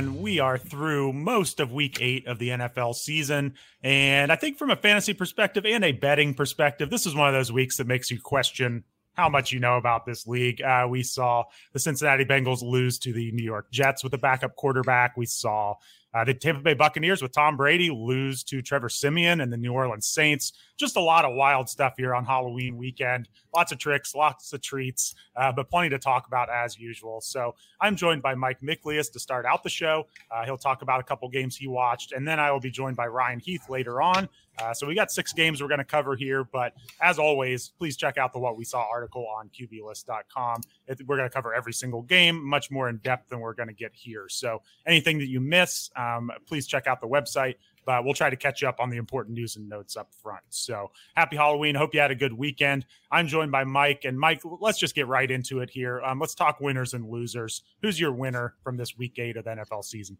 Everyone. We are through most of week eight of the NFL season. And I think from a fantasy perspective and a betting perspective, this is one of those weeks that makes you question how much you know about this league. Uh, we saw the Cincinnati Bengals lose to the New York Jets with a backup quarterback. We saw uh, the Tampa Bay Buccaneers with Tom Brady lose to Trevor Siemian and the New Orleans Saints. Just a lot of wild stuff here on Halloween weekend. Lots of tricks, lots of treats, uh, but plenty to talk about as usual. So I'm joined by Mike Miklius to start out the show. Uh, he'll talk about a couple games he watched, and then I will be joined by Ryan Heath later on. Uh, so we got six games we're going to cover here, but as always, please check out the What We Saw article on QBList.com. It, we're going to cover every single game, much more in depth than we're going to get here. So anything that you miss, um, please check out the website. But we'll try to catch you up on the important news and notes up front. So happy Halloween. Hope you had a good weekend. I'm joined by Mike. And Mike, let's just get right into it here. Um, let's talk winners and losers. Who's your winner from this week eight of the NFL season?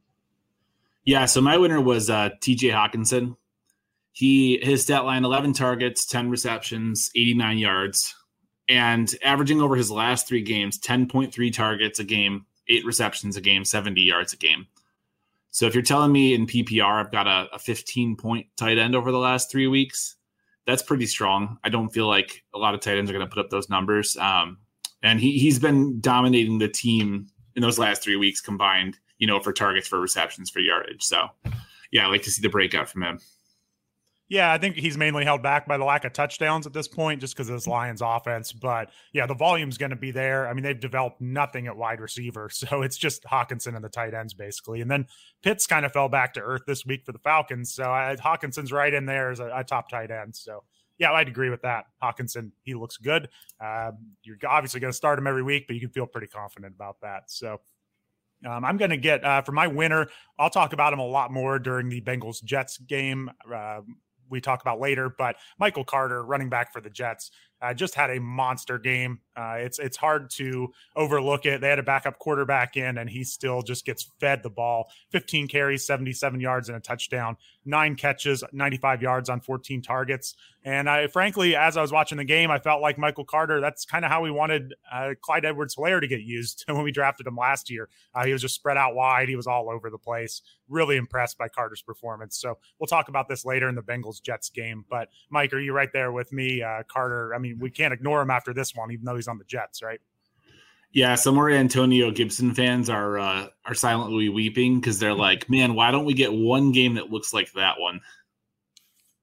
Yeah, so my winner was uh, TJ Hockenson. He his stat line 11 targets, 10 receptions, 89 yards, and averaging over his last three games 10.3 targets a game, eight receptions a game, 70 yards a game. So if you're telling me in PPR I've got a, a 15 point tight end over the last three weeks, that's pretty strong. I don't feel like a lot of tight ends are going to put up those numbers. Um, and he he's been dominating the team in those last three weeks combined. You know, for targets, for receptions, for yardage. So, yeah, I like to see the breakout from him. Yeah, I think he's mainly held back by the lack of touchdowns at this point, just because of this Lions offense. But yeah, the volume's going to be there. I mean, they've developed nothing at wide receiver, so it's just Hockenson and the tight ends basically. And then Pitts kind of fell back to earth this week for the Falcons, so I, Hockenson's right in there as a, a, top tight end. So yeah, I'd agree with that. Hockenson, he looks good. Um, you're obviously going to start him every week, but you can feel pretty confident about that. So um, I'm going to get uh, for my winner. I'll talk about him a lot more during the Bengals Jets game. Uh, we talk about later. But Michael Carter, running back for the Jets, uh, just had a monster game. Uh, it's it's hard to overlook it. They had a backup quarterback in, and he still just gets fed the ball. 15 carries, 77 yards, and a touchdown. Nine catches, 95 yards on 14 targets. And I, frankly, as I was watching the game, I felt like Michael Carter. That's kind of how we wanted uh, Clyde Edwards-Helaire to get used when we drafted him last year. Uh, he was just spread out wide. He was all over the place. Really impressed by Carter's performance. So we'll talk about this later in the Bengals Jets game. But Mike, are you right there with me? Uh, Carter. I mean, we can't ignore him after this one, even though he's on the Jets, right? Yeah, some more Antonio Gibson fans are uh, are silently weeping because they're like, "Man, why don't we get one game that looks like that one?"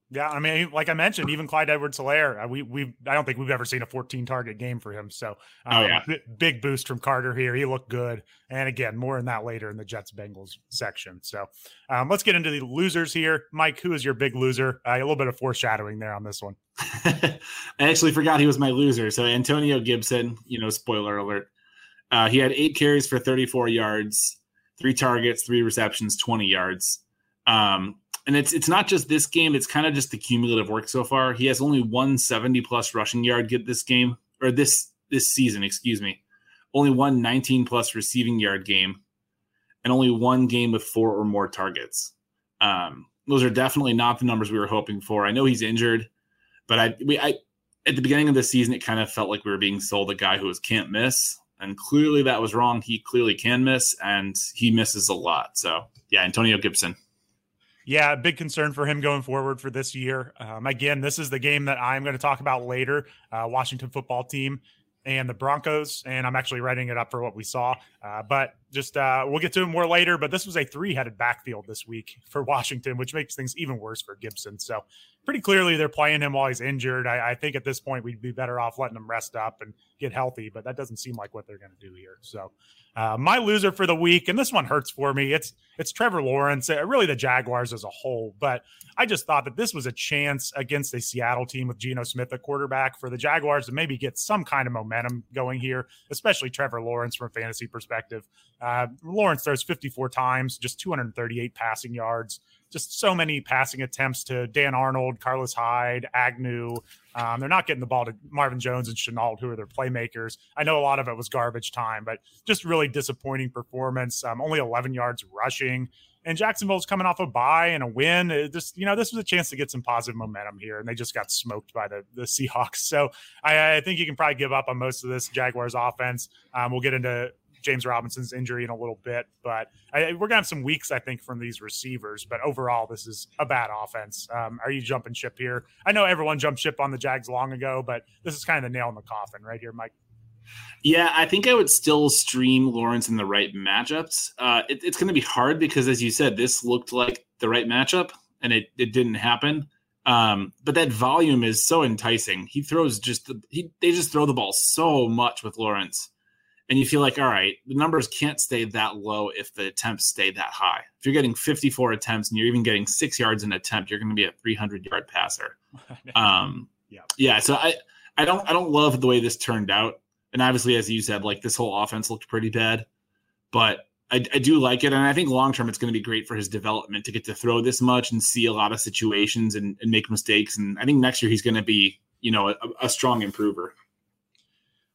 Yeah, I mean, like I mentioned, even Clyde Edwards-Helaire, uh, we we I don't think we've ever seen a 14 target game for him. So, um, oh yeah, b- big boost from Carter here. He looked good, and again, more on that later in the Jets Bengals section. So, um, let's get into the losers here. Mike, who is your big loser? Uh, a little bit of foreshadowing there on this one. I actually forgot he was my loser. So Antonio Gibson, you know, spoiler alert. Uh, he had eight carries for 34 yards, three targets, three receptions, 20 yards. Um, and it's it's not just this game; it's kind of just the cumulative work so far. He has only one 70 plus rushing yard get this game or this this season, excuse me. Only one 19 plus receiving yard game, and only one game with four or more targets. Um, those are definitely not the numbers we were hoping for. I know he's injured, but I we I at the beginning of the season it kind of felt like we were being sold a guy who was can't miss, and clearly that was wrong. He clearly can miss, and he misses a lot. So yeah, Antonio Gibson yeah, big concern for him going forward for this year. Um, again, this is the game that I'm going to talk about later. Uh, Washington football team and the Broncos, and I'm actually writing it up for what we saw. Uh, but just uh, we'll get to it more later. But this was a three-headed backfield this week for Washington, which makes things even worse for Gibson. So pretty clearly they're playing him while he's injured. I, I think at this point we'd be better off letting him rest up and get healthy, but that doesn't seem like what they're going to do here. So uh, my loser for the week, and this one hurts for me. It's it's Trevor Lawrence, uh, really the Jaguars as a whole. But I just thought that this was a chance against a Seattle team with Geno Smith at quarterback for the Jaguars to maybe get some kind of momentum going here, especially Trevor Lawrence from a fantasy perspective. Uh, Lawrence throws 54 times, just 238 passing yards just so many passing attempts to Dan Arnold, Carlos Hyde, Agnew. Um, they're not getting the ball to Marvin Jones and Shenault, who are their playmakers. I know a lot of it was garbage time, but just really disappointing performance. Um, only 11 yards rushing. And Jacksonville's coming off a bye and a win. It just, you know, this was a chance to get some positive momentum here, and they just got smoked by the, the Seahawks. So I, I think you can probably give up on most of this Jaguars offense. Um, we'll get into James Robinson's injury in a little bit, but I, we're gonna have some weeks, I think, from these receivers. But overall, this is a bad offense. Um, are you jumping ship here? I know everyone jumped ship on the Jags long ago, but this is kind of the nail in the coffin right here, Mike. Yeah, I think I would still stream Lawrence in the right matchups. Uh, it, it's going to be hard because, as you said, this looked like the right matchup, and it, it didn't happen. Um, but that volume is so enticing. He throws just he they just throw the ball so much with Lawrence, and you feel like all right, the numbers can't stay that low if the attempts stay that high. If you're getting 54 attempts and you're even getting six yards in an attempt, you're going to be a 300 yard passer. Um, yeah, yeah. So I I don't I don't love the way this turned out, and obviously as you said, like this whole offense looked pretty bad, but I, I, do like it, and I think long term it's going to be great for his development to get to throw this much and see a lot of situations and, and make mistakes. And I think next year he's going to be, you know, a, a strong improver.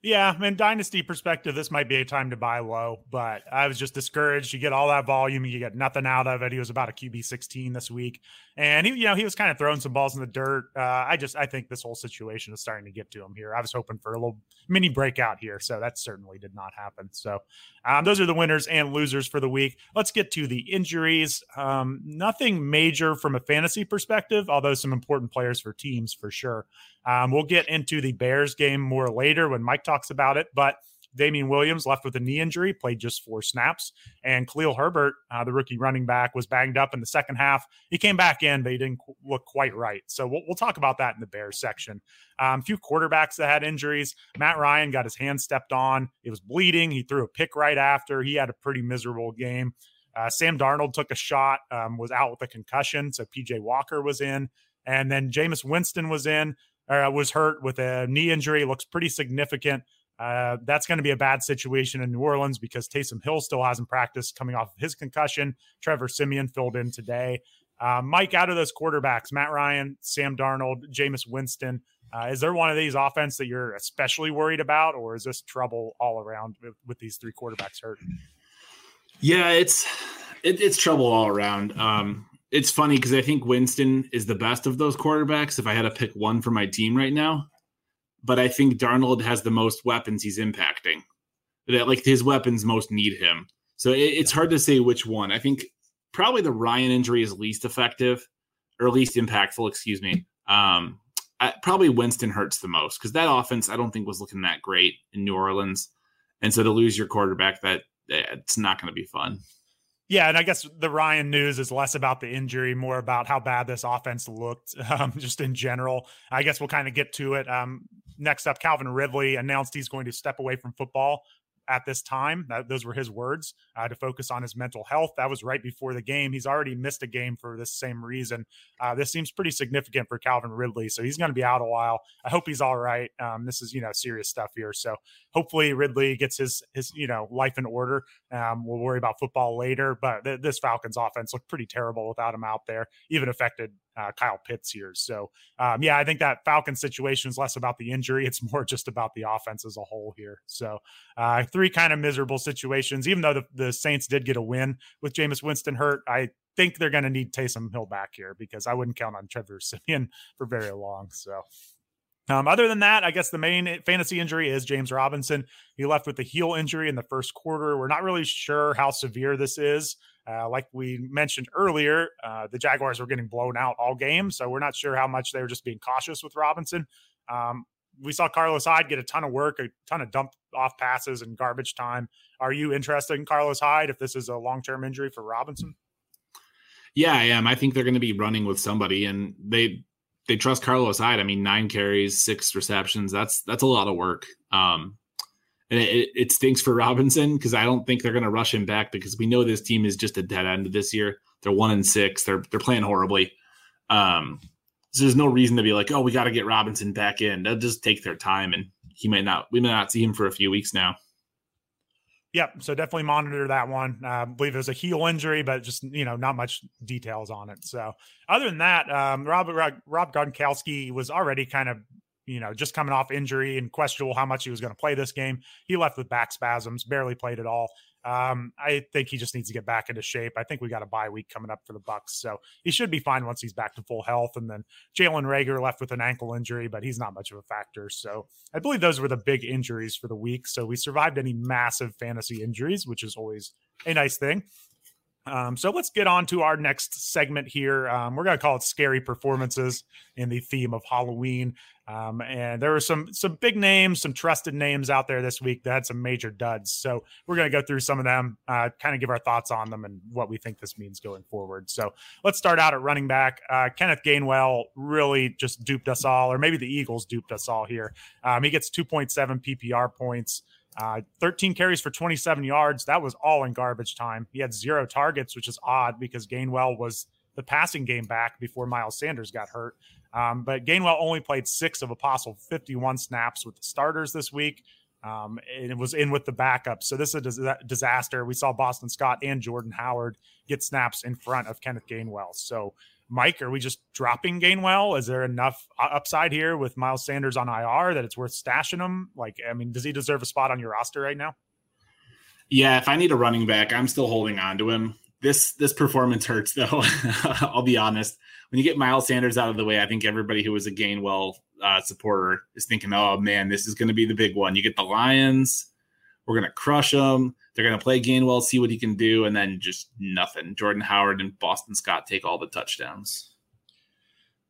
Yeah, in dynasty perspective, this might be a time to buy low, but I was just discouraged. You get all that volume, you get nothing out of it. He was about a QB 16 this week, and he, you know, he was kind of throwing some balls in the dirt. Uh, I just, I think this whole situation is starting to get to him here. I was hoping for a little mini breakout here, so that certainly did not happen. So, um, those are the winners and losers for the week. Let's get to the injuries. Um, nothing major from a fantasy perspective, although some important players for teams for sure. Um, we'll get into the Bears game more later when Mike talks about it, but Damien Williams left with a knee injury, played just four snaps. And Khalil Herbert, uh, the rookie running back, was banged up in the second half. He came back in, but he didn't look quite right. So we'll, we'll talk about that in the Bears section. Um, a few quarterbacks that had injuries. Matt Ryan got his hand stepped on. It was bleeding. He threw a pick right after. He had a pretty miserable game. Uh, Sam Darnold took a shot, um, was out with a concussion. So PJ Walker was in. And then Jameis Winston was in uh, was hurt with a knee injury. Looks pretty significant. Uh, that's going to be a bad situation in New Orleans because Taysom Hill still hasn't practiced coming off of his concussion. Trevor Siemian filled in today. Uh, Mike, out of those quarterbacks, Matt Ryan, Sam Darnold, Jameis Winston, uh, is there one of these offense that you're especially worried about, or is this trouble all around with, with these three quarterbacks hurt? Yeah, it's it, it's trouble all around. Um, it's funny because I think Winston is the best of those quarterbacks. If I had to pick one for my team right now, but I think Darnold has the most weapons he's impacting. That like his weapons most need him. So it, it's hard to say which one. I think probably the Ryan injury is least effective or least impactful. Excuse me. Um, I, probably Winston hurts the most because that offense I don't think was looking that great in New Orleans, and so to lose your quarterback, that it's not going to be fun. Yeah, and I guess the Ryan news is less about the injury, more about how bad this offense looked, um, just in general. I guess we'll kind of get to it. Um, next up, Calvin Ridley announced he's going to step away from football at this time. That, those were his words uh, to focus on his mental health. That was right before the game. He's already missed a game for this same reason. Uh, this seems pretty significant for Calvin Ridley, so he's going to be out a while. I hope he's all right. Um, this is you know serious stuff here, so hopefully Ridley gets his his you know life in order. Um, we'll worry about football later, but th- this Falcons offense looked pretty terrible without him out there. Even affected uh, Kyle Pitts here. So um, yeah, I think that Falcon situation is less about the injury; it's more just about the offense as a whole here. So uh, three kind of miserable situations. Even though the, the Saints did get a win with Jameis Winston hurt, I think they're going to need Taysom Hill back here because I wouldn't count on Trevor Siemian for very long. So. Um, other than that, I guess the main fantasy injury is James Robinson. He left with a heel injury in the first quarter. We're not really sure how severe this is. Uh, like we mentioned earlier, uh, the Jaguars were getting blown out all game, so we're not sure how much they were just being cautious with Robinson. Um, we saw Carlos Hyde get a ton of work, a ton of dump off passes and garbage time. Are you interested in Carlos Hyde if this is a long term injury for Robinson? Yeah, I am. I think they're going to be running with somebody, and they they trust Carlos Hyde. I mean, nine carries, six receptions. That's that's a lot of work. Um, and it, it stinks for Robinson because I don't think they're going to rush him back because we know this team is just a dead end this year. They're one and six. They're they're playing horribly. Um, so there's no reason to be like, oh, we got to get Robinson back in. They'll just take their time, and he might not. We may not see him for a few weeks now. Yep. So definitely monitor that one. Uh, I believe it was a heel injury, but just you know not much details on it. So other than that, um, Rob Rob Gronkowski was already kind of you know, just coming off injury and questionable how much he was going to play this game. He left with back spasms, barely played at all. Um, I think he just needs to get back into shape. I think we got a bye week coming up for the Bucs, so he should be fine once he's back to full health. And then Jalen Reagor left with an ankle injury, but he's not much of a factor. So I believe those were the big injuries for the week. So we survived any massive fantasy injuries, which is always a nice thing. Um, so let's get on to our next segment here. Um, we're going to call it scary performances in the theme of Halloween. Um, and there were some some big names, some trusted names out there this week that had some major duds. So we're going to go through some of them, uh, kind of give our thoughts on them and what we think this means going forward. So let's start out at running back. Uh, Kenneth Gainwell really just duped us all, or maybe the Eagles duped us all here. Um, he gets 2.7 PPR points. Uh, 13 carries for 27 yards. That was all in garbage time. He had zero targets, which is odd because Gainwell was the passing game back before Miles Sanders got hurt. Um, but Gainwell only played six of a possible 51 snaps with the starters this week. Um, and it was in with the backups. So this is a disaster. We saw Boston Scott and Jordan Howard get snaps in front of Kenneth Gainwell. So Mike, are we just dropping Gainwell? Is there enough upside here with Miles Sanders on IR that it's worth stashing him? Like, I mean, does he deserve a spot on your roster right now? Yeah, if I need a running back, I'm still holding on to him. This this performance hurts though. I'll be honest. When you get Miles Sanders out of the way, I think everybody who was a Gainwell uh, supporter is thinking, "Oh man, this is going to be the big one." You get the Lions, we're going to crush them. They're going to play Gainwell, see what he can do, and then just nothing. Jordan Howard and Boston Scott take all the touchdowns.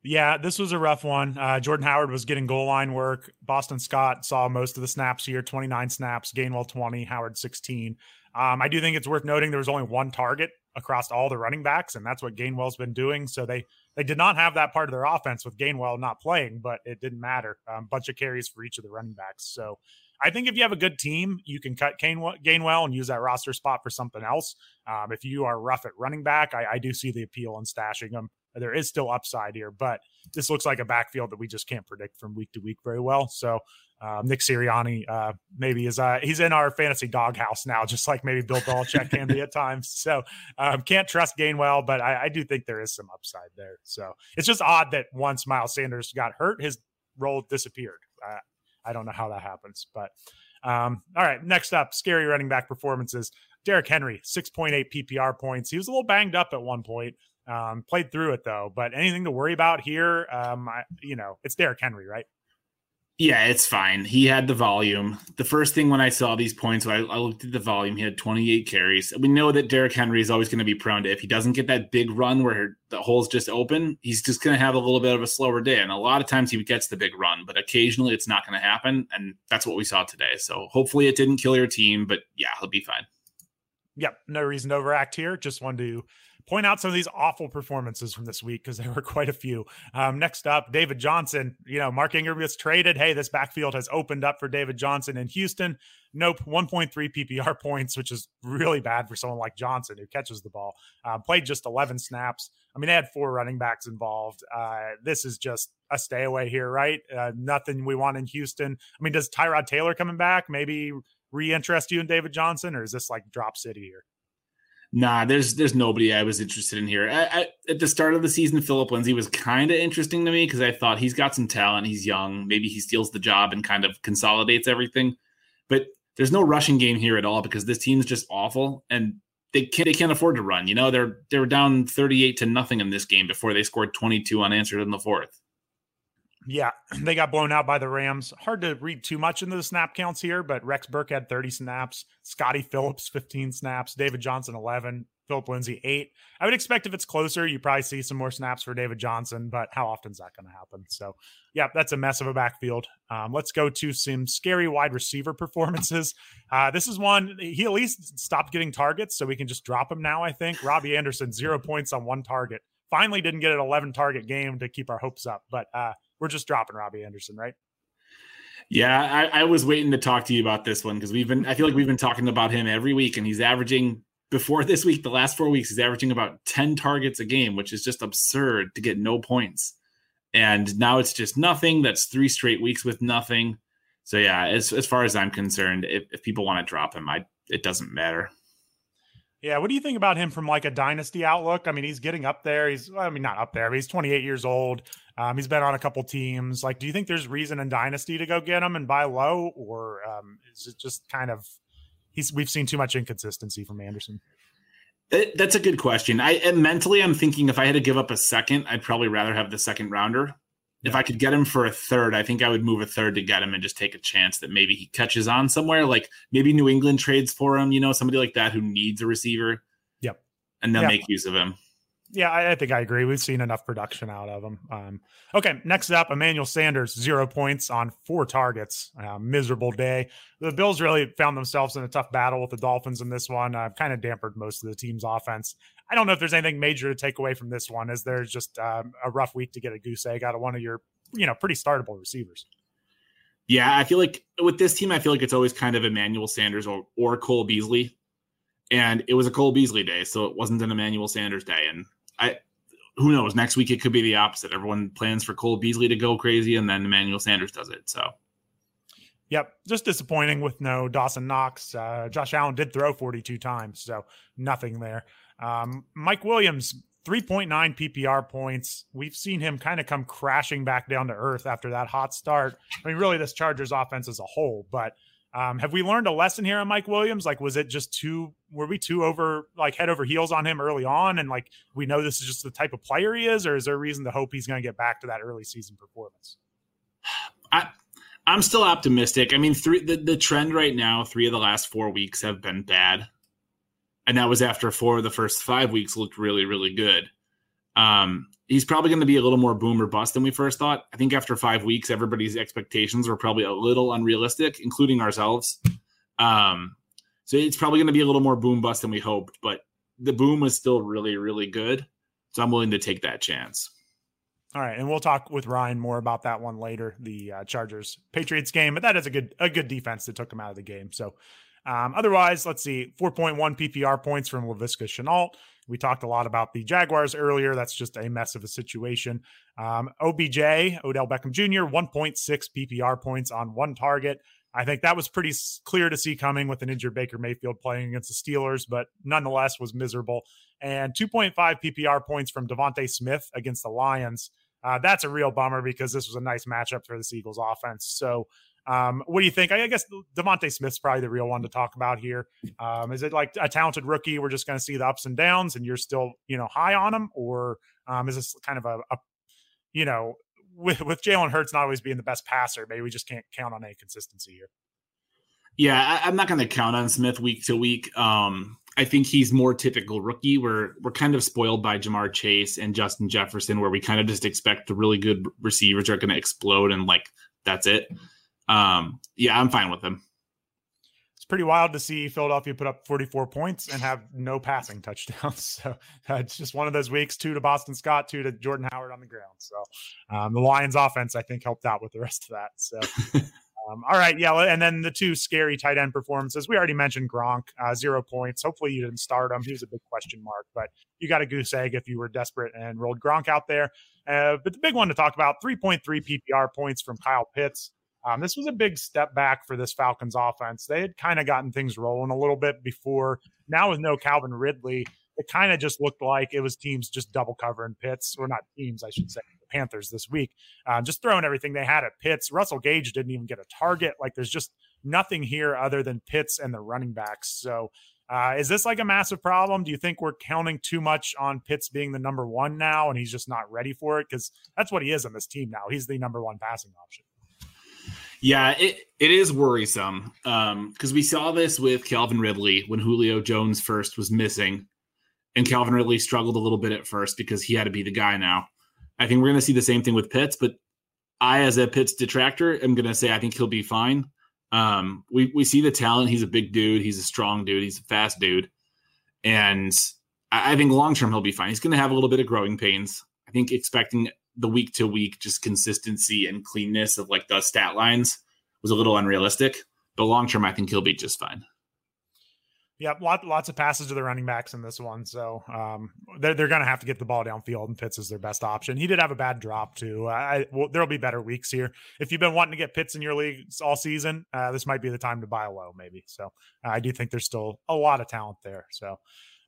Yeah, this was a rough one. Uh, Jordan Howard was getting goal line work. Boston Scott saw most of the snaps here 29 snaps, Gainwell 20, Howard 16. Um, I do think it's worth noting there was only one target across all the running backs, and that's what Gainwell's been doing. So they they did not have that part of their offense with Gainwell not playing, but it didn't matter. A um, bunch of carries for each of the running backs. So I think if you have a good team, you can cut Gainwell and use that roster spot for something else. Um, if you are rough at running back, I, I, do see the appeal in stashing them. There is still upside here, but this looks like a backfield that we just can't predict from week to week very well. So um, Nick Sirianni uh, maybe is uh, he's in our fantasy doghouse now, just like maybe Bill Belichick can be at times. So um, can't trust Gainwell, but I, I do think there is some upside there. So it's just odd that once Miles Sanders got hurt, his role disappeared. Uh, I don't know how that happens, but um, all right. Next up, scary running back performances. Derrick Henry, 6.8 PPR points. He was a little banged up at one point. Um, played through it though, but anything to worry about here? Um, I, you know, it's Derrick Henry, right? Yeah, it's fine. He had the volume. The first thing when I saw these points, I, I looked at the volume. He had 28 carries. We know that Derrick Henry is always going to be prone to if he doesn't get that big run where the hole's just open, he's just going to have a little bit of a slower day. And a lot of times he gets the big run, but occasionally it's not going to happen. And that's what we saw today. So hopefully it didn't kill your team, but yeah, he'll be fine. Yep, no reason to overact here. Just wanted to point out some of these awful performances from this week because there were quite a few. Um, next up, David Johnson. You know, Mark Ingram gets traded. Hey, this backfield has opened up for David Johnson in Houston. Nope, 1.3 PPR points, which is really bad for someone like Johnson who catches the ball. Uh, played just 11 snaps. I mean, they had four running backs involved. Uh, this is just a stay away here, right? Uh, nothing we want in Houston. I mean, does Tyrod Taylor coming back maybe re-interest you in David Johnson, or is this like drop city here? Nah, there's there's nobody I was interested in here. I, I, at the start of the season, Phillip Lindsay was kind of interesting to me because I thought he's got some talent. He's young. Maybe he steals the job and kind of consolidates everything. But there's no rushing game here at all because this team's just awful and they can't they can't afford to run. You know, they're they were down 38 to nothing in this game before they scored 22 unanswered in the fourth. Yeah, they got blown out by the Rams. Hard to read too much into the snap counts here, but Rex Burke had 30 snaps, Scottie Phillips 15 snaps, David Johnson 11, Phillip Lindsay 8. I would expect if it's closer, you probably see some more snaps for David Johnson, but how often is that going to happen? So, yeah, that's a mess of a backfield. Um, let's go to some scary wide receiver performances. Uh, this is one he at least stopped getting targets, so we can just drop him now. I think Robbie Anderson zero points on one target. Finally, didn't get an 11 target game to keep our hopes up, but uh, we're just dropping Robbie Anderson, right? Yeah, I, I was waiting to talk to you about this one because we've been. I feel like we've been talking about him every week, and he's averaging before this week, the last four weeks, he's averaging about ten targets a game, which is just absurd to get no points. And now it's just nothing. That's three straight weeks with nothing. So yeah, as as far as I'm concerned, if, if people want to drop him, I it doesn't matter. Yeah, what do you think about him from like a dynasty outlook? I mean, he's getting up there. He's, I mean, not up there, but he's 28 years old. Um, he's been on a couple teams. Like, do you think there's reason in dynasty to go get him and buy low, or um, is it just kind of he's we've seen too much inconsistency from Anderson? It, that's a good question. I mentally, I'm thinking if I had to give up a second, I'd probably rather have the second rounder. If I could get him for a third, I think I would move a third to get him and just take a chance that maybe he catches on somewhere. Like maybe New England trades for him, you know, somebody like that who needs a receiver. Yep. And they'll yep. make use of him. Yeah, I, I, think I agree. We've seen enough production out of him. Um, okay, next up, Emmanuel Sanders, zero points on four targets. Uh, miserable day. The Bills really found themselves in a tough battle with the Dolphins in this one. I've uh, kind of dampened most of the team's offense. I don't know if there's anything major to take away from this one, as there's just um, a rough week to get a goose egg out of one of your, you know, pretty startable receivers. Yeah, I feel like with this team, I feel like it's always kind of Emmanuel Sanders or, or Cole Beasley. And it was a Cole Beasley day, so it wasn't an Emmanuel Sanders day. And I who knows? Next week it could be the opposite. Everyone plans for Cole Beasley to go crazy, and then Emmanuel Sanders does it. So, yep, just disappointing with no Dawson Knox. Uh, Josh Allen did throw 42 times, so nothing there. Um, Mike Williams, 3.9 PPR points. We've seen him kind of come crashing back down to earth after that hot start. I mean, really, this Chargers offense as a whole, but um, have we learned a lesson here on Mike Williams? Like, was it just too, were we too over, like, head over heels on him early on? And, like, we know this is just the type of player he is, or is there a reason to hope he's going to get back to that early season performance? I, I'm still optimistic. I mean, three, the, the trend right now, three of the last four weeks have been bad. And that was after four of the first five weeks looked really, really good. Um, he's probably going to be a little more boom or bust than we first thought. I think after five weeks, everybody's expectations were probably a little unrealistic, including ourselves. Um, so it's probably going to be a little more boom bust than we hoped, but the boom was still really, really good. So I'm willing to take that chance. All right, and we'll talk with Ryan more about that one later, the uh, Chargers Patriots game. But that is a good a good defense that took him out of the game. So um, otherwise, let's see, 4.1 PPR points from Laviska Shenault. We talked a lot about the Jaguars earlier. That's just a mess of a situation. Um, OBJ, Odell Beckham Jr., 1.6 PPR points on one target. I think that was pretty clear to see coming with an injured Baker Mayfield playing against the Steelers, but nonetheless was miserable. And 2.5 PPR points from DeVonta Smith against the Lions. Uh, that's a real bummer because this was a nice matchup for the Eagles offense. So um, what do you think? I, guess DeVonta Smith's probably the real one to talk about here. Um, is it like a talented rookie? We're just going to see the ups and downs, and you're still, you know, high on him, or um, is this kind of a, a you know, with with Jalen Hurts not always being the best passer, maybe we just can't count on any consistency here. Yeah, I, am not going to count on Smith week to week. Um, I think he's more typical rookie. We're we're kind of spoiled by Ja'Marr Chase and Justin Jefferson, where we kind of just expect the really good receivers are going to explode and like that's it. Um, yeah, I'm fine with him. It's pretty wild to see Philadelphia put up 44 points and have no passing touchdowns. So uh, it's just one of those weeks. Two to Boston Scott, two to Jordan Howard on the ground. So um, the Lions' offense, I think, helped out with the rest of that. So. Um, all right, yeah, and then the two scary tight end performances. We already mentioned Gronk, uh, zero points. Hopefully, you didn't start him. He was a big question mark, but you got a goose egg if you were desperate and rolled Gronk out there. Uh, but the big one to talk about: 3.3 PPR points from Kyle Pitts. Um, this was a big step back for this Falcons offense. They had kind of gotten things rolling a little bit before. Now with no Calvin Ridley, it kind of just looked like it was teams just double covering Pitts, or not teams, I should say, the Panthers this week, uh, just throwing everything they had at Pitts. Russell Gage didn't even get a target. Like there's just nothing here other than Pitts and the running backs. So uh, is this like a massive problem? Do you think we're counting too much on Pitts being the number one now, and he's just not ready for it? Because that's what he is on this team now. He's the number one passing option. Yeah, it, it is worrisome because um, we saw this with Calvin Ridley when Julio Jones first was missing, and Calvin Ridley struggled a little bit at first because he had to be the guy now. I think we're going to see the same thing with Pitts, but I, as a Pitts detractor, am going to say I think he'll be fine. Um, we we see the talent. He's a big dude. He's a strong dude. He's a fast dude, and I, I think long term he'll be fine. He's going to have a little bit of growing pains. I think expecting the week to week just consistency and cleanness of like the stat lines was a little unrealistic. But long term, I think he'll be just fine. Yeah, lot, lots of passes to the running backs in this one. So um, they're, they're going to have to get the ball downfield, and Pitts is their best option. He did have a bad drop, too. I, well, there'll be better weeks here. If you've been wanting to get Pitts in your league all season, uh, this might be the time to buy low, maybe. So I do think there's still a lot of talent there. So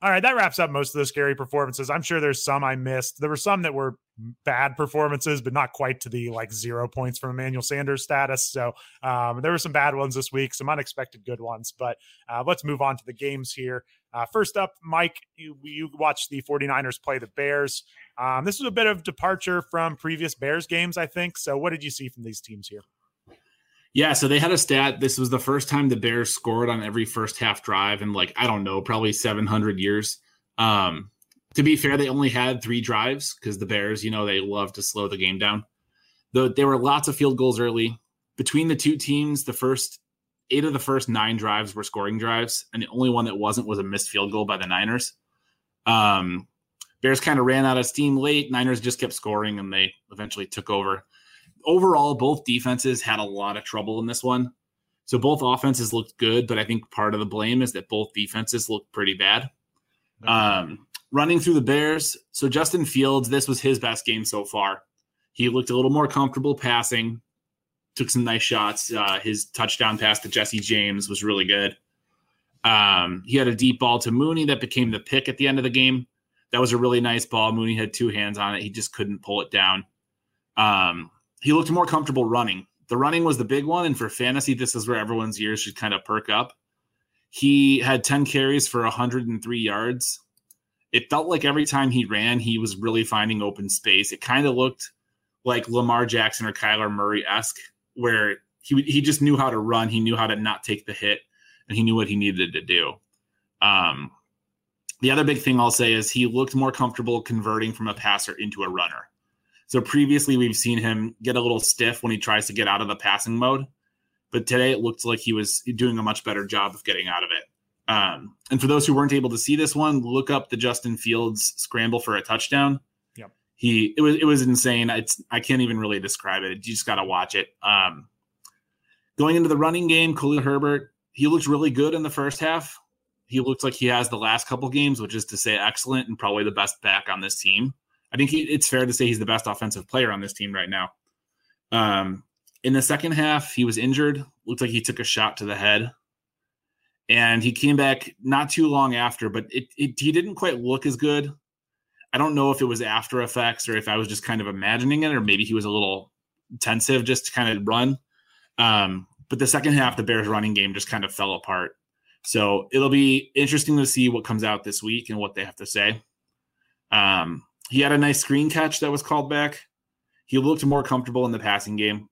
all right, that wraps up most of the scary performances. I'm sure there's some I missed. There were some that were bad performances, but not quite to the like zero points from Emmanuel Sanders status. So um, there were some bad ones this week, some unexpected good ones. But uh, let's move on to the games here. Uh, first up, Mike, you, you watched the 49ers play the Bears. Um, this was a bit of departure from previous Bears games, I think. So what did you see from these teams here? Yeah, so they had a stat. This was the first time the Bears scored on every first half drive in like I don't know, probably 700 years. Um, to be fair, they only had three drives because the Bears, you know, they love to slow the game down. Though there were lots of field goals early between the two teams. The first eight of the first nine drives were scoring drives, and the only one that wasn't was a missed field goal by the Niners. Um, Bears kind of ran out of steam late. Niners just kept scoring, and they eventually took over overall, both defenses had a lot of trouble in this one. So both offenses looked good, but I think part of the blame is that both defenses looked pretty bad. Um, running through the Bears, so Justin Fields, this was his best game so far. He looked a little more comfortable passing, took some nice shots. Uh, his touchdown pass to Jesse James was really good. Um, he had a deep ball to Mooney that became the pick at the end of the game. That was a really nice ball. Mooney had two hands on it. He just couldn't pull it down. Um, he looked more comfortable running. The running was the big one, and for fantasy, this is where everyone's ears should kind of perk up. He had 10 carries for 103 yards. It felt like every time he ran, he was really finding open space. It kind of looked like Lamar Jackson or Kyler Murray esque, where he he just knew how to run, he knew how to not take the hit, and he knew what he needed to do. Um, the other big thing I'll say is he looked more comfortable converting from a passer into a runner. So previously, we've seen him get a little stiff when he tries to get out of the passing mode, but today it looked like he was doing a much better job of getting out of it. Um, and for those who weren't able to see this one, look up the Justin Fields scramble for a touchdown. Yep. He it was it was insane. It's I can't even really describe it. You just got to watch it. Um, going into the running game, Khalil Herbert, he looked really good in the first half. He looks like he has the last couple games, which is to say excellent and probably the best back on this team. I think he, it's fair to say he's the best offensive player on this team right now. Um, in the second half, he was injured. Looked like he took a shot to the head, and he came back not too long after. But it, it he didn't quite look as good. I don't know if it was after effects or if I was just kind of imagining it, or maybe he was a little tensive just to kind of run. Um, but the second half, the Bears running game just kind of fell apart. So it'll be interesting to see what comes out this week and what they have to say. Um, he had a nice screen catch that was called back. He looked more comfortable in the passing game.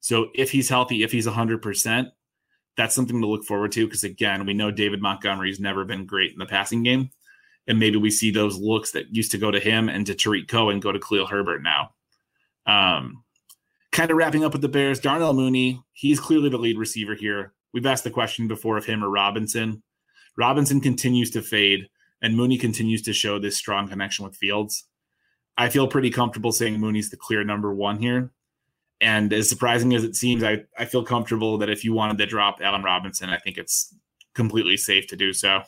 So if he's healthy, if he's 100%, that's something to look forward to because, again, we know David Montgomery's never been great in the passing game. And maybe we see those looks that used to go to him and to Tarik Cohen go to Khalil Herbert now. Um, kind of wrapping up with the Bears, Darnell Mooney, he's clearly the lead receiver here. We've asked the question before of him or Robinson. Robinson continues to fade, and Mooney continues to show this strong connection with Fields. I feel pretty comfortable saying Mooney's the clear number one here. And as surprising as it seems, I, I feel comfortable that if you wanted to drop Allen Robinson, I think it's completely safe to do so.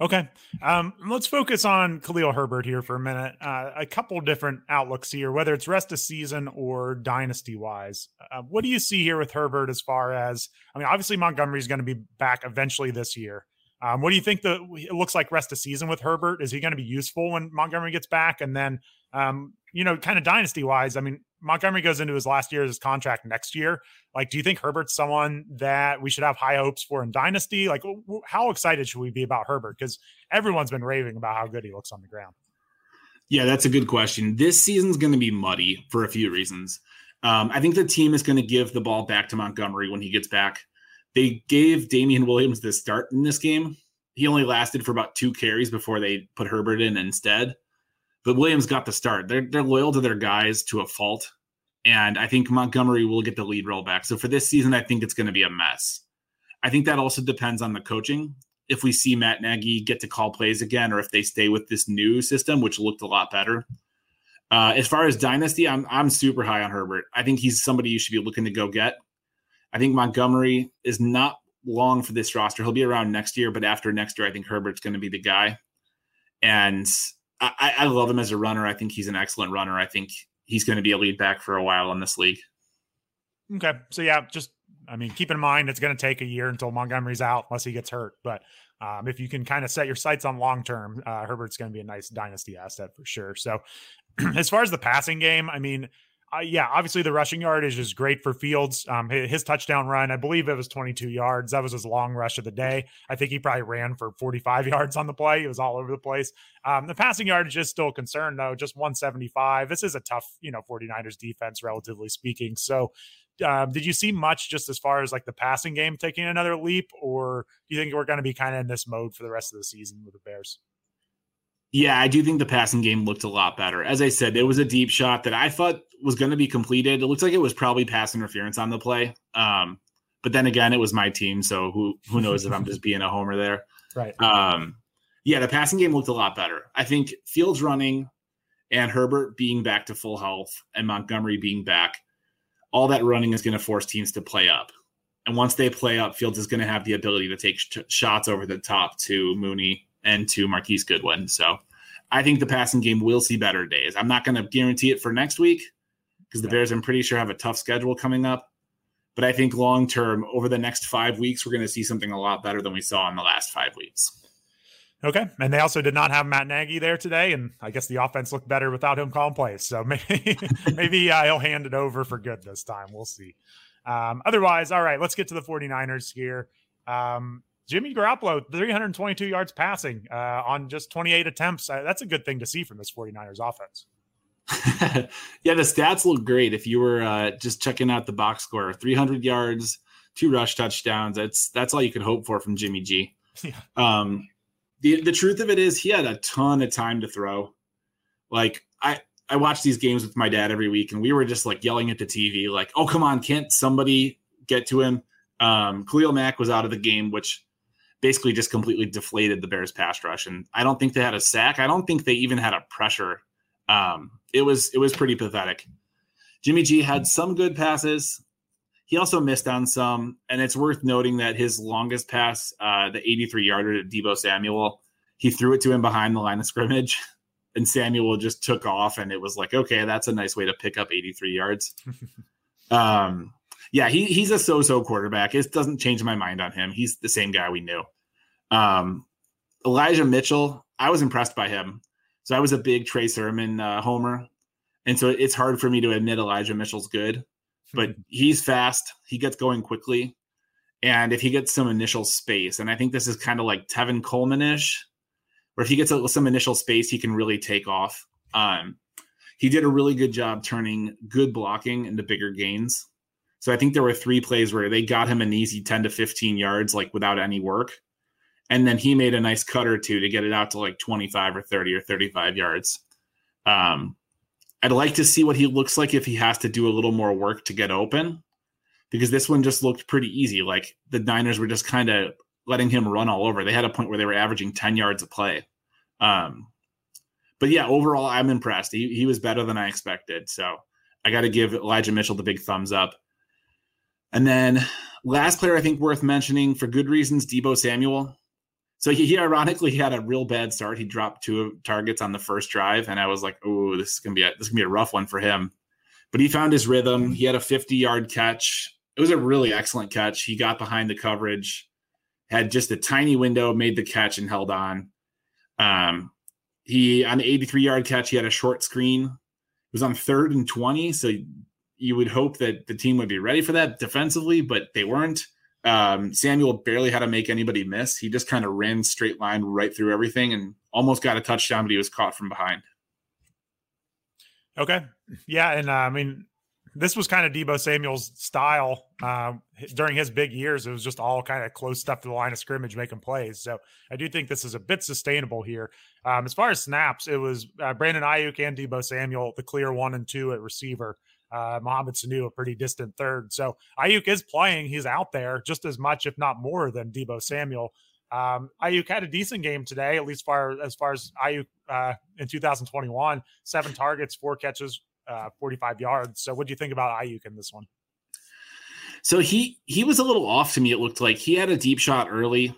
Okay. Um, let's focus on Khalil Herbert here for a minute. Uh, a couple different outlooks here, whether it's rest of season or dynasty wise. Uh, what do you see here with Herbert as far as, I mean, obviously Montgomery's going to be back eventually this year. Um, what do you think the it looks like rest of season with Herbert? Is he going to be useful when Montgomery gets back? And then, um, you know, kind of dynasty wise, I mean, Montgomery goes into his last year of his contract next year. Like, do you think Herbert's someone that we should have high hopes for in dynasty? Like, how excited should we be about Herbert? Because everyone's been raving about how good he looks on the ground. Yeah, that's a good question. This season's going to be muddy for a few reasons. Um, I think the team is going to give the ball back to Montgomery when he gets back. They gave Damien Williams the start in this game. He only lasted for about two carries before they put Herbert in instead. But Williams got the start. They're they're loyal to their guys to a fault. And I think Montgomery will get the lead role back. So for this season, I think it's going to be a mess. I think that also depends on the coaching. If we see Matt Nagy get to call plays again, or if they stay with this new system, which looked a lot better. Uh, as far as dynasty, I'm I'm super high on Herbert. I think he's somebody you should be looking to go get. I think Montgomery is not long for this roster. He'll be around next year, but after next year, I think Herbert's going to be the guy. And I, I love him as a runner. I think he's an excellent runner. I think he's going to be a lead back for a while in this league. Okay. So, yeah, just, I mean, keep in mind it's going to take a year until Montgomery's out unless he gets hurt. But um, if you can kind of set your sights on long term, uh, Herbert's going to be a nice dynasty asset for sure. So, as far as the passing game, I mean, uh, yeah, obviously the rushing yardage is great for Fields. Um, his, his, touchdown run, I believe it was 22 yards. That was his long rush of the day. I think he probably ran for 45 yards on the play. It was all over the place. Um, the passing yardage is still a concern, though, just 175. This is a tough, you know, 49ers defense, relatively speaking. So, um, did you see much just as far as like the passing game taking another leap, or do you think we're going to be kind of in this mode for the rest of the season with the Bears? Yeah, I do think the passing game looked a lot better. As I said, it was a deep shot that I thought was going to be completed. It looks like it was probably pass interference on the play. Um, but then again, it was my team, so who who knows if I'm just being a homer there. Right. Um, yeah, the passing game looked a lot better. I think Fields running and Herbert being back to full health and Montgomery being back, all that running is going to force teams to play up. And once they play up, Fields is going to have the ability to take sh- shots over the top to Mooney and to Marquise Goodwin. So I think the passing game will see better days. I'm not going to guarantee it for next week because the Bears, I'm pretty sure, have a tough schedule coming up. But I think long term, over the next five weeks, we're going to see something a lot better than we saw in the last five weeks. Okay. And they also did not have Matt Nagy there today. And I guess the offense looked better without him calling plays. So maybe, maybe uh, he'll hand it over for good this time. We'll see. Um, otherwise, all right, let's get to the 49ers here. Um, Jimmy Garoppolo, 322 yards passing uh, on just 28 attempts. Uh, that's a good thing to see from this 49ers offense. yeah, the stats look great. If you were uh, just checking out the box score, 300 yards, two rush touchdowns. That's that's all you could hope for from Jimmy G. Yeah. Um, the the truth of it is, he had a ton of time to throw. Like I I watch these games with my dad every week, and we were just like yelling at the TV, like, "Oh come on, can't somebody get to him?" Um, Khalil Mack was out of the game, which basically just completely deflated the Bears pass rush. And I don't think they had a sack. I don't think they even had a pressure. Um, it was it was pretty pathetic. Jimmy G had some good passes. He also missed on some, and it's worth noting that his longest pass, uh, the 83 yarder to Deebo Samuel, he threw it to him behind the line of scrimmage, and Samuel just took off, and it was like, okay, that's a nice way to pick up 83 yards. um, yeah, he he's a so-so quarterback. It doesn't change my mind on him. He's the same guy we knew. Um, Elijah Mitchell, I was impressed by him. So I was a big Trey Sermon uh, homer, and so it's hard for me to admit Elijah Mitchell's good, but he's fast. He gets going quickly, and if he gets some initial space, and I think this is kind of like Tevin Coleman ish, where if he gets some initial space, he can really take off. Um, he did a really good job turning good blocking into bigger gains. So I think there were three plays where they got him an easy 10 to 15 yards, like without any work. And then he made a nice cut or two to get it out to like 25 or 30 or 35 yards. Um, I'd like to see what he looks like if he has to do a little more work to get open, because this one just looked pretty easy. Like the Niners were just kind of letting him run all over. They had a point where they were averaging 10 yards a play. Um, but yeah, overall, I'm impressed. He, he was better than I expected. So I got to give Elijah Mitchell the big thumbs up. And then last player I think worth mentioning for good reasons, Deebo Samuel. So he, he ironically had a real bad start. He dropped two targets on the first drive, and I was like, "Oh, this is gonna be a, this is gonna be a rough one for him." But he found his rhythm. He had a 50 yard catch. It was a really excellent catch. He got behind the coverage, had just a tiny window, made the catch, and held on. Um, he on the 83 yard catch, he had a short screen. It was on third and 20, so you would hope that the team would be ready for that defensively, but they weren't. Um, Samuel barely had to make anybody miss. He just kind of ran straight line right through everything and almost got a touchdown, but he was caught from behind. Okay. Yeah. And uh, I mean, this was kind of Deebo Samuel's style um, during his big years. It was just all kind of close stuff to the line of scrimmage, making plays. So I do think this is a bit sustainable here. Um, as far as snaps, it was uh, Brandon Aiyuk and Deebo Samuel, the clear one and two at receiver uh, Mohamed Sanu a pretty distant third. So Aiyuk is playing; he's out there just as much, if not more, than Deebo Samuel. Um, Aiyuk had a decent game today, at least far as far as Aiyuk uh, in 2021. Seven targets, four catches, uh, 45 yards. So, what do you think about Aiyuk in this one? So he he was a little off to me. It looked like he had a deep shot early,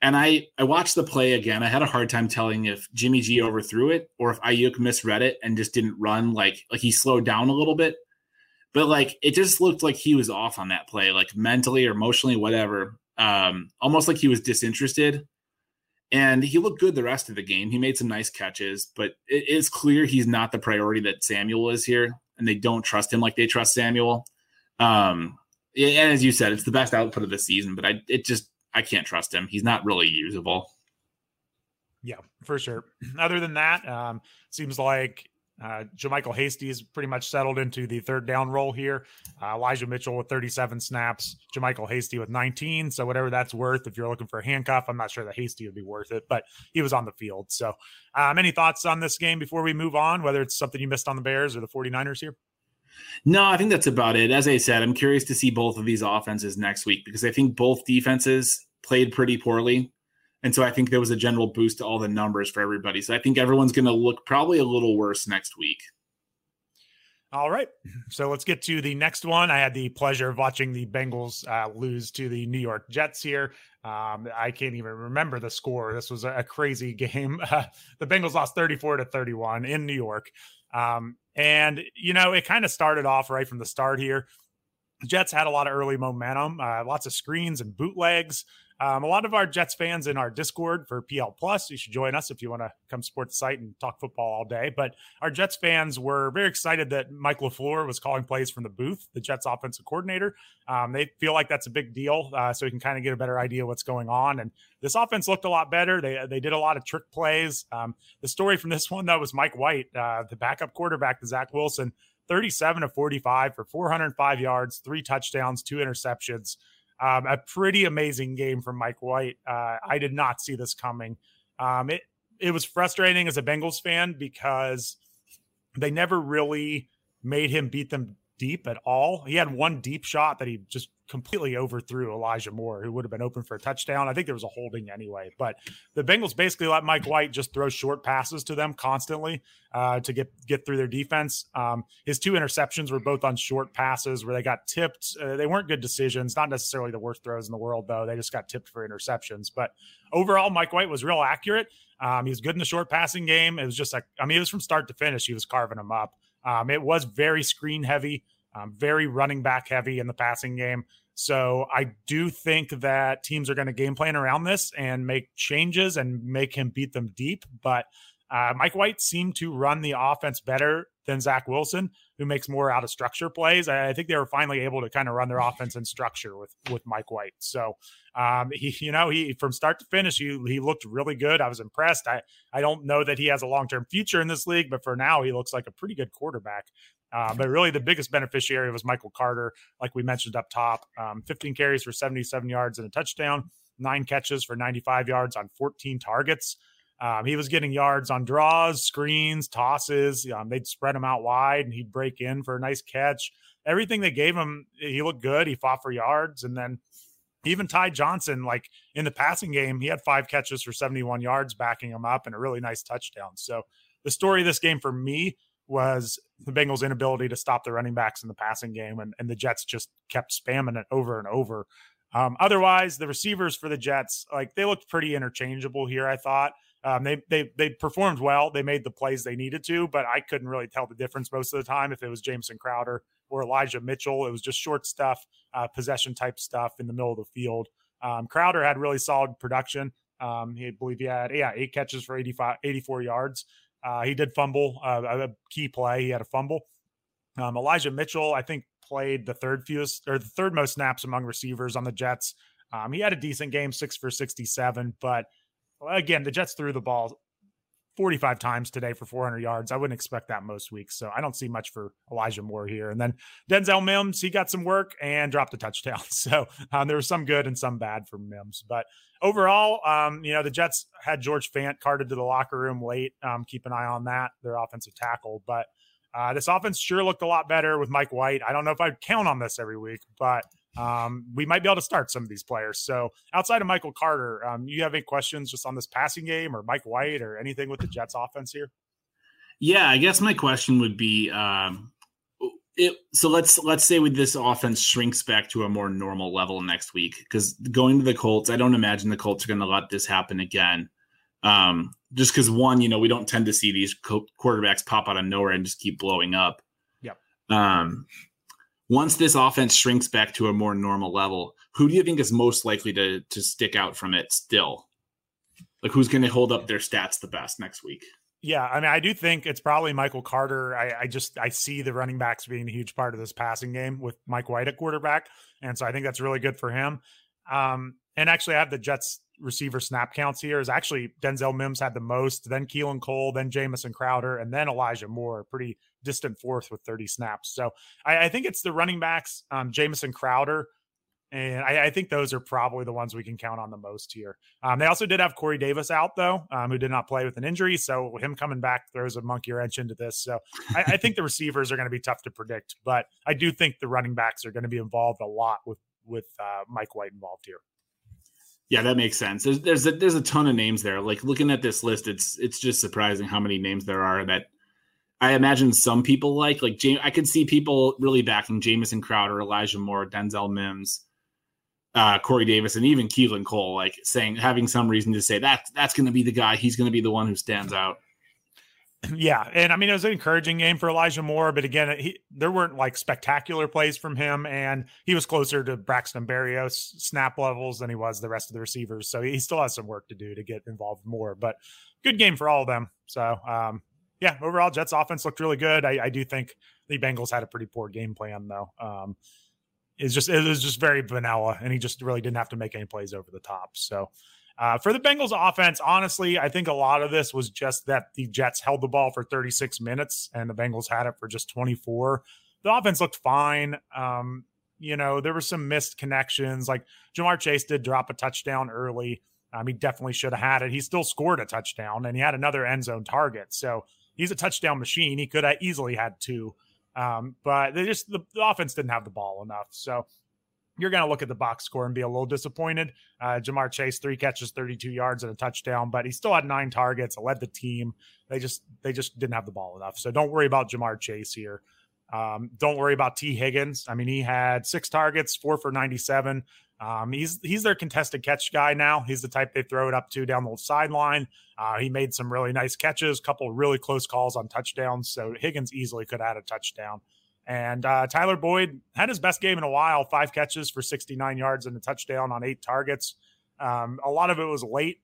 and I I watched the play again. I had a hard time telling if Jimmy G overthrew it or if Aiyuk misread it and just didn't run like like he slowed down a little bit. But like it just looked like he was off on that play, like mentally or emotionally, whatever. Um, almost like he was disinterested. And he looked good the rest of the game. He made some nice catches, but it is clear he's not the priority that Samuel is here, and they don't trust him like they trust Samuel. Um, and as you said, it's the best output of the season, but I it just I can't trust him. He's not really usable. Yeah, for sure. Other than that, um, seems like uh, JaMycal Hasty is pretty much settled into the third down role here. Uh, Elijah Mitchell with 37 snaps, JaMycal Hasty with 19. So whatever that's worth, if you're looking for a handcuff, I'm not sure that Hasty would be worth it, but he was on the field. So um, any thoughts on this game before we move on, whether it's something you missed on the Bears or the 49ers here? No, I think that's about it. As I said, I'm curious to see both of these offenses next week because I think both defenses played pretty poorly. And so I think there was a general boost to all the numbers for everybody. So I think everyone's going to look probably a little worse next week. All right. So let's get to the next one. I had the pleasure of watching the Bengals uh, lose to the New York Jets here. Um, I can't even remember the score. This was a, crazy game. Uh, the Bengals lost 34 to 31 in New York. Um, and, you know, it kind of started off right from the start here. The Jets had a lot of early momentum, uh, lots of screens and bootlegs. Um, a lot of our Jets fans in our Discord for PL Plus, you should join us if you want to come support the site and talk football all day. But our Jets fans were very excited that Mike LaFleur was calling plays from the booth, the Jets offensive coordinator. Um, they feel like that's a big deal, uh, so we can kind of get a better idea what's going on. And this offense looked a lot better. They they did a lot of trick plays. Um, the story from this one though was Mike White, uh, the backup quarterback to Zach Wilson, 37 to 45 for 405 yards, three touchdowns, two interceptions. Um, a pretty amazing game from Mike White. Uh, I did not see this coming. Um, it it was frustrating as a Bengals fan because they never really made him beat them deep at all. He had one deep shot that he just completely overthrew Elijah Moore, who would have been open for a touchdown. I think there was a holding anyway, but the Bengals basically let Mike White just throw short passes to them constantly uh, to get get through their defense. Um, his two interceptions were both on short passes where they got tipped. Uh, they weren't good decisions, not necessarily the worst throws in the world though. They just got tipped for interceptions. But overall, Mike White was real accurate. Um, he was good in the short passing game. It was just like I mean, it was from start to finish. He was carving them up. Um, it was very screen heavy, um, very running back heavy in the passing game. So I do think that teams are going to game plan around this and make changes and make him beat them deep. But uh, Mike White seemed to run the offense better than Zach Wilson, who makes more out of structure plays. I think they were finally able to kind of run their offense in structure with with Mike White. So um, he, you know, he from start to finish, he he looked really good. I was impressed. I I don't know that he has a long term future in this league, but for now, he looks like a pretty good quarterback. Uh, but really, the biggest beneficiary was Michael Carter, like we mentioned up top. Um, 15 carries for 77 yards and a touchdown, nine catches for 95 yards on 14 targets. Um, he was getting yards on draws, screens, tosses. Um, they'd spread him out wide, and he'd break in for a nice catch. Everything they gave him, he looked good. He fought for yards, and then even Ty Johnson, like in the passing game, he had five catches for 71 yards, backing him up, and a really nice touchdown. So the story of this game for me was the Bengals' inability to stop the running backs in the passing game, and, and the Jets just kept spamming it over and over. Um, otherwise, the receivers for the Jets, like they looked pretty interchangeable here. I thought um, they they they performed well. They made the plays they needed to, but I couldn't really tell the difference most of the time if it was Jamison Crowder or Elijah Mitchell. It was just short stuff, uh, possession type stuff in the middle of the field. Um, Crowder had really solid production. Um, he I believe he had yeah eight catches for 85, 84 yards. Uh, he did fumble uh, a key play. He had a fumble. Um, Elijah Mitchell, I think, played the third fewest or the third most snaps among receivers on the Jets. Um, he had a decent game, six for 67, but again, the Jets threw the ball 45 times today for 400 yards. I wouldn't expect that most weeks. So I don't see much for Elijah Moore here. And then Denzel Mims, he got some work and dropped a touchdown. So um, there was some good and some bad for Mims. But overall, um, you know, the Jets had George Fant carted to the locker room late. Um, keep an eye on that, their offensive tackle. But uh, this offense sure looked a lot better with Mike White. I don't know if I'd count on this every week, but um, we might be able to start some of these players. So outside of Michael Carter, um, you have any questions just on this passing game or Mike White or anything with the Jets offense here? Yeah, I guess my question would be um, it, so let's let's say with this offense shrinks back to a more normal level next week because going to the Colts, I don't imagine the Colts are going to let this happen again. Um, just because one, you know, we don't tend to see these co- quarterbacks pop out of nowhere and just keep blowing up. Yep. Um, once this offense shrinks back to a more normal level, who do you think is most likely to to stick out from it still? Like who's going to hold up their stats the best next week? Yeah, I mean, I do think it's probably Michael Carter. I, I, just I see the running backs being a huge part of this passing game with Mike White at quarterback, and so I think that's really good for him. Um, and actually, I have the Jets receiver snap counts here. Is actually Denzel Mims had the most, then Keelan Cole, then Jamison Crowder, and then Elijah Moore, pretty distant fourth with 30 snaps. So I, I think it's the running backs, um, Jamison Crowder and I, I, think those are probably the ones we can count on the most here. Um, they also did have Corey Davis out, though, um, who did not play with an injury. So him coming back throws a monkey wrench into this. So I, I think the receivers are going to be tough to predict, but I do think the running backs are going to be involved a lot with with uh, Mike White involved here. Yeah, that makes sense. There's there's a, there's a ton of names there. Like looking at this list, it's it's just surprising how many names there are that I imagine some people like. Like James, I could see people really backing Jamison Crowder, Elijah Moore, Denzel Mims uh, Corey Davis and even Keelan Cole, like saying having some reason to say that that's going to be the guy. He's going to be the one who stands out. Yeah, and I mean it was an encouraging game for Elijah Moore, but again, he, there weren't like spectacular plays from him, and he was closer to Braxton Berrios snap levels than he was the rest of the receivers. So he still has some work to do to get involved more. But good game for all of them. So um, yeah, overall, Jets offense looked really good. I, I, do think the Bengals had a pretty poor game plan though. Um, is just it was just very vanilla, and he just really didn't have to make any plays over the top. So. Uh, for the Bengals offense, honestly, I think a lot of this was just that the Jets held the ball for 36 minutes and the Bengals had it for just 24. The offense looked fine. Um, you know, there were some missed connections. Like Ja'Marr Chase did drop a touchdown early. Um, he definitely should have had it. He still scored a touchdown and he had another end zone target. So he's a touchdown machine. He could have easily had two. Um, but they just the, the, offense didn't have the ball enough. So you're going to look at the box score and be a little disappointed. Uh, Ja'Marr Chase, three catches, 32 yards and a touchdown, but he still had nine targets, led the team. They just they just didn't have the ball enough. So don't worry about Ja'Marr Chase here. Um, don't worry about Tee Higgins. I mean, he had six targets, four for 97, um, he's he's their contested catch guy now. He's the type they throw it up to down the sideline. Uh, he made some really nice catches, couple really close calls on touchdowns. So Higgins easily could add a touchdown. And uh, Tyler Boyd had his best game in a while, five catches for 69 yards and a touchdown on eight targets. Um, a lot of it was late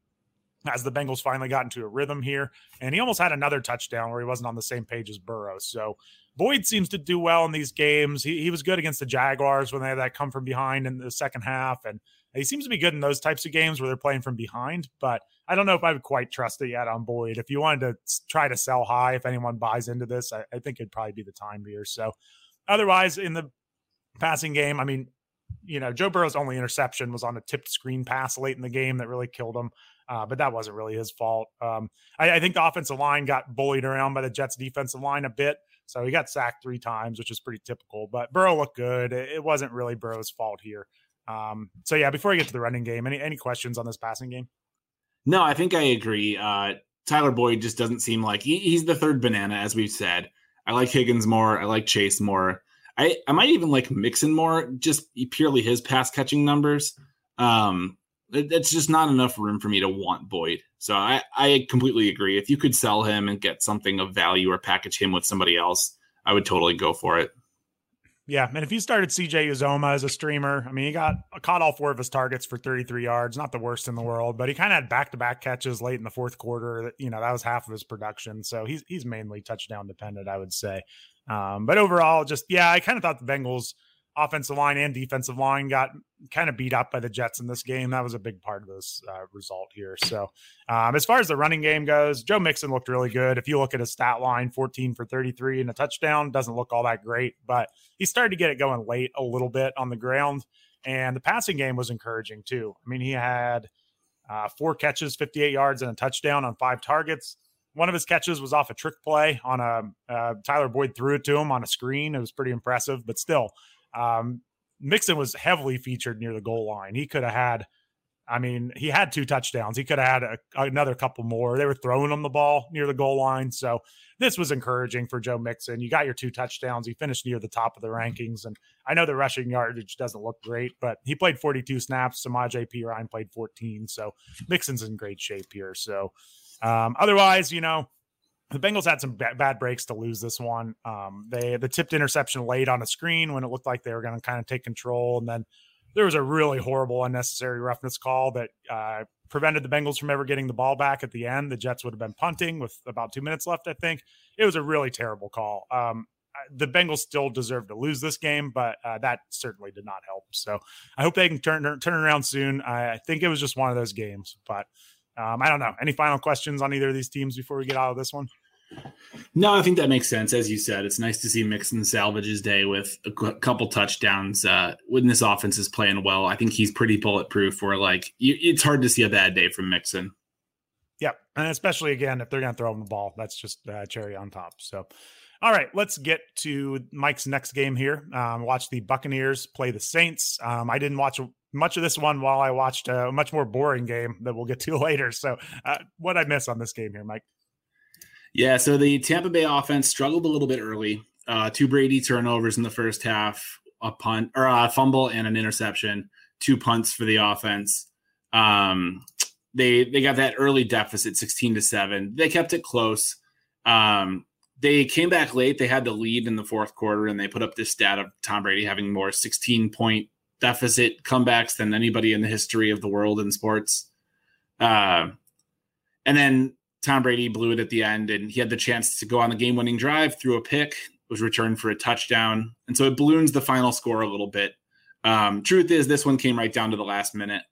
as the Bengals finally got into a rhythm here. And he almost had another touchdown where he wasn't on the same page as Burrow. So Boyd seems to do well in these games. He, he was good against the Jaguars when they had that come from behind in the second half. And he seems to be good in those types of games where they're playing from behind. But I don't know if I would quite trust it yet on Boyd. If you wanted to try to sell high, if anyone buys into this, I, I think it'd probably be the time here. So otherwise, in the passing game, I mean, you know, Joe Burrow's only interception was on a tipped screen pass late in the game that really killed him. Uh, but that wasn't really his fault. Um, I, I, think the offensive line got bullied around by the Jets defensive line a bit. So he got sacked three times, which is pretty typical. But Burrow looked good. It wasn't really Burrow's fault here. Um, so yeah, before we get to the running game, any any questions on this passing game? No, I think I agree. Uh, Tyler Boyd just doesn't seem like he, he's the third banana, as we've said. I like Higgins more. I like Chase more. I, I might even like Mixon more, just purely his pass catching numbers. Um, it, it's just not enough room for me to want Boyd. So I, I completely agree. If you could sell him and get something of value or package him with somebody else, I would totally go for it. Yeah, and if you started CJ Uzomah as a streamer, I mean, he got caught all four of his targets for 33 yards, not the worst in the world, but he kind of had back-to-back catches late in the fourth quarter. That you know that was half of his production, so he's he's mainly touchdown dependent, I would say. Um, but overall, just yeah, I kind of thought the Bengals offensive line and defensive line got kind of beat up by the Jets in this game. That was a big part of this uh, result here. So, um, as far as the running game goes, Joe Mixon looked really good. If you look at his stat line, 14 for 33 and a touchdown, doesn't look all that great, but he started to get it going late a little bit on the ground. And the passing game was encouraging too. I mean, he had uh, four catches, 58 yards, and a touchdown on five targets. One of his catches was off a trick play on a uh, Tyler Boyd threw it to him on a screen. It was pretty impressive, but still, um, Mixon was heavily featured near the goal line. He could have had I mean, he had two touchdowns. He could have had a, another couple more. They were throwing him the ball near the goal line. So this was encouraging for Joe Mixon. You got your two touchdowns. He finished near the top of the rankings. And I know the rushing yardage doesn't look great, but he played 42 snaps. Samaj P. Ryan played 14. So Mixon's in great shape here. So um, otherwise, you know, the Bengals had some b- bad breaks to lose this one. Um, they the tipped interception late on a screen when it looked like they were going to kind of take control, and then there was a really horrible unnecessary roughness call that uh, prevented the Bengals from ever getting the ball back at the end. The Jets would have been punting with about two minutes left. I think it was a really terrible call. Um, the Bengals still deserve to lose this game, but uh, that certainly did not help. So I hope they can turn turn around soon. I think it was just one of those games, but um, I don't know. Any final questions on either of these teams before we get out of this one? No, I think that makes sense. As you said, it's nice to see Mixon salvage his day with a couple touchdowns. Uh, when this offense is playing well, I think he's pretty bulletproof. Where like you, it's hard to see a bad day from Mixon. Yep, and especially again if they're going to throw him the ball, that's just uh, cherry on top. So, all right, let's get to Mike's next game here. Um, watch the Buccaneers play the Saints. Um, I didn't watch much of this one while I watched a much more boring game that we'll get to later. So, uh, what I miss on this game here, Mike? Yeah, so the Tampa Bay offense struggled a little bit early. Uh, two Brady turnovers in the first half, a punt or a fumble and an interception, two punts for the offense. Um, they they got that early deficit, sixteen to seven. They kept it close. Um, they came back late. They had the lead in the fourth quarter, and they put up this stat of Tom Brady having more sixteen point deficit comebacks than anybody in the history of the world in sports. Uh, and then Tom Brady blew it at the end, and he had the chance to go on the game winning drive, threw a pick, was returned for a touchdown. And so it balloons the final score a little bit. Um, truth is, this one came right down to the last minute.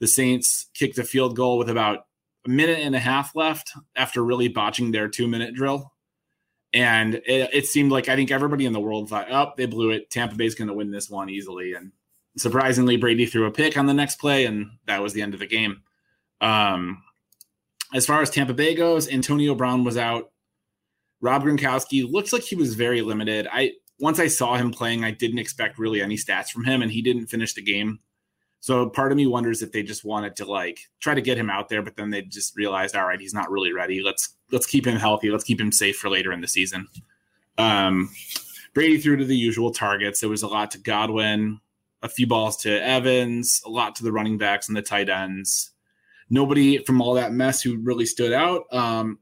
The Saints kicked a field goal with about a minute and a half left after really botching their two minute drill. And it, it, seemed like I think everybody in the world thought, oh, they blew it. Tampa Bay's going to win this one easily. And surprisingly, Brady threw a pick on the next play, and that was the end of the game. Um, as far as Tampa Bay goes, Antonio Brown was out. Rob Gronkowski looks like he was very limited. I once I saw him playing, I didn't expect really any stats from him, and he didn't finish the game. So part of me wonders if they just wanted to like try to get him out there, but then they just realized, all right, he's not really ready. Let's let's keep him healthy. Let's keep him safe for later in the season. Um, Brady threw to the usual targets. There was a lot to Godwin, a few balls to Evans, a lot to the running backs and the tight ends nobody from all that mess who really stood out, um,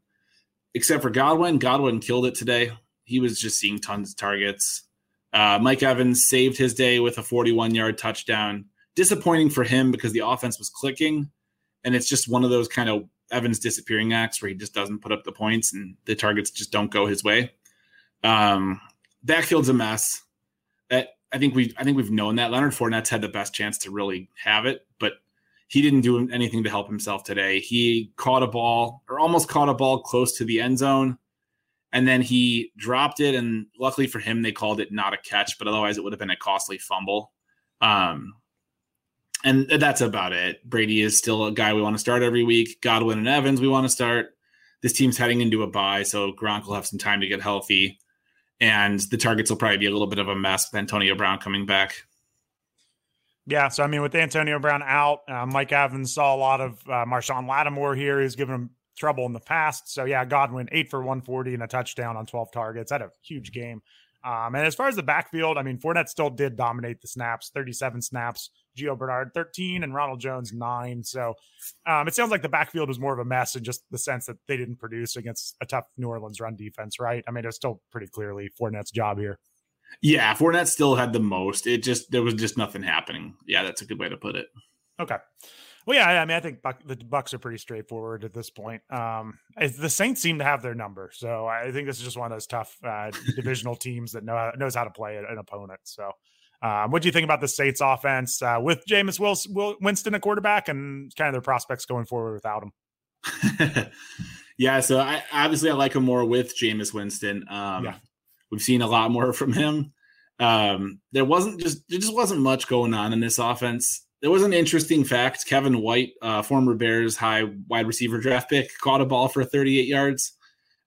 except for Godwin. Godwin killed it today. He was just seeing tons of targets. Uh, Mike Evans saved his day with a 41 yard touchdown. Disappointing for him because the offense was clicking. And it's just one of those kind of Evans disappearing acts where he just doesn't put up the points and the targets just don't go his way. Um, backfield's a mess. That I think we I think we've known that Leonard Fournette's had the best chance to really have it, but he didn't do anything to help himself today. He caught a ball or almost caught a ball close to the end zone. And then he dropped it. And luckily for him, they called it not a catch, but otherwise it would have been a costly fumble. Um, and that's about it. Brady is still a guy we want to start every week. Godwin and Evans, we want to start. This team's heading into a bye, so Gronk will have some time to get healthy. And the targets will probably be a little bit of a mess with Antonio Brown coming back. Yeah, so I mean, with Antonio Brown out, uh, Mike Evans saw a lot of uh, Marshon Lattimore here. He's given him trouble in the past. So yeah, Godwin eight for 140 and a touchdown on 12 targets. Had a huge game. Um, and as far as the backfield, I mean, Fournette still did dominate the snaps, 37 snaps. Gio Bernard 13 and Ronald Jones nine. So um, it sounds like the backfield was more of a mess in just the sense that they didn't produce against a tough New Orleans run defense, right? I mean, it's still pretty clearly Fournette's job here. Yeah, Fournette still had the most. It just there was just nothing happening. Yeah, that's a good way to put it. Okay. Well, yeah, I mean, I think Buck, the Bucs are pretty straightforward at this point. Um, the Saints seem to have their number, so I think this is just one of those tough uh, divisional teams that know knows how to play an opponent. So, um, what do you think about the state's offense uh, with Jameis Wilson, Will, Winston a quarterback and kind of their prospects going forward without him? yeah, so I obviously I like him more with Jameis Winston. Um, yeah. We've seen a lot more from him. Um, there wasn't just there just wasn't much going on in this offense. There was an interesting fact: Kevin White, uh, former Bears high wide receiver draft pick, caught a ball for 38 yards.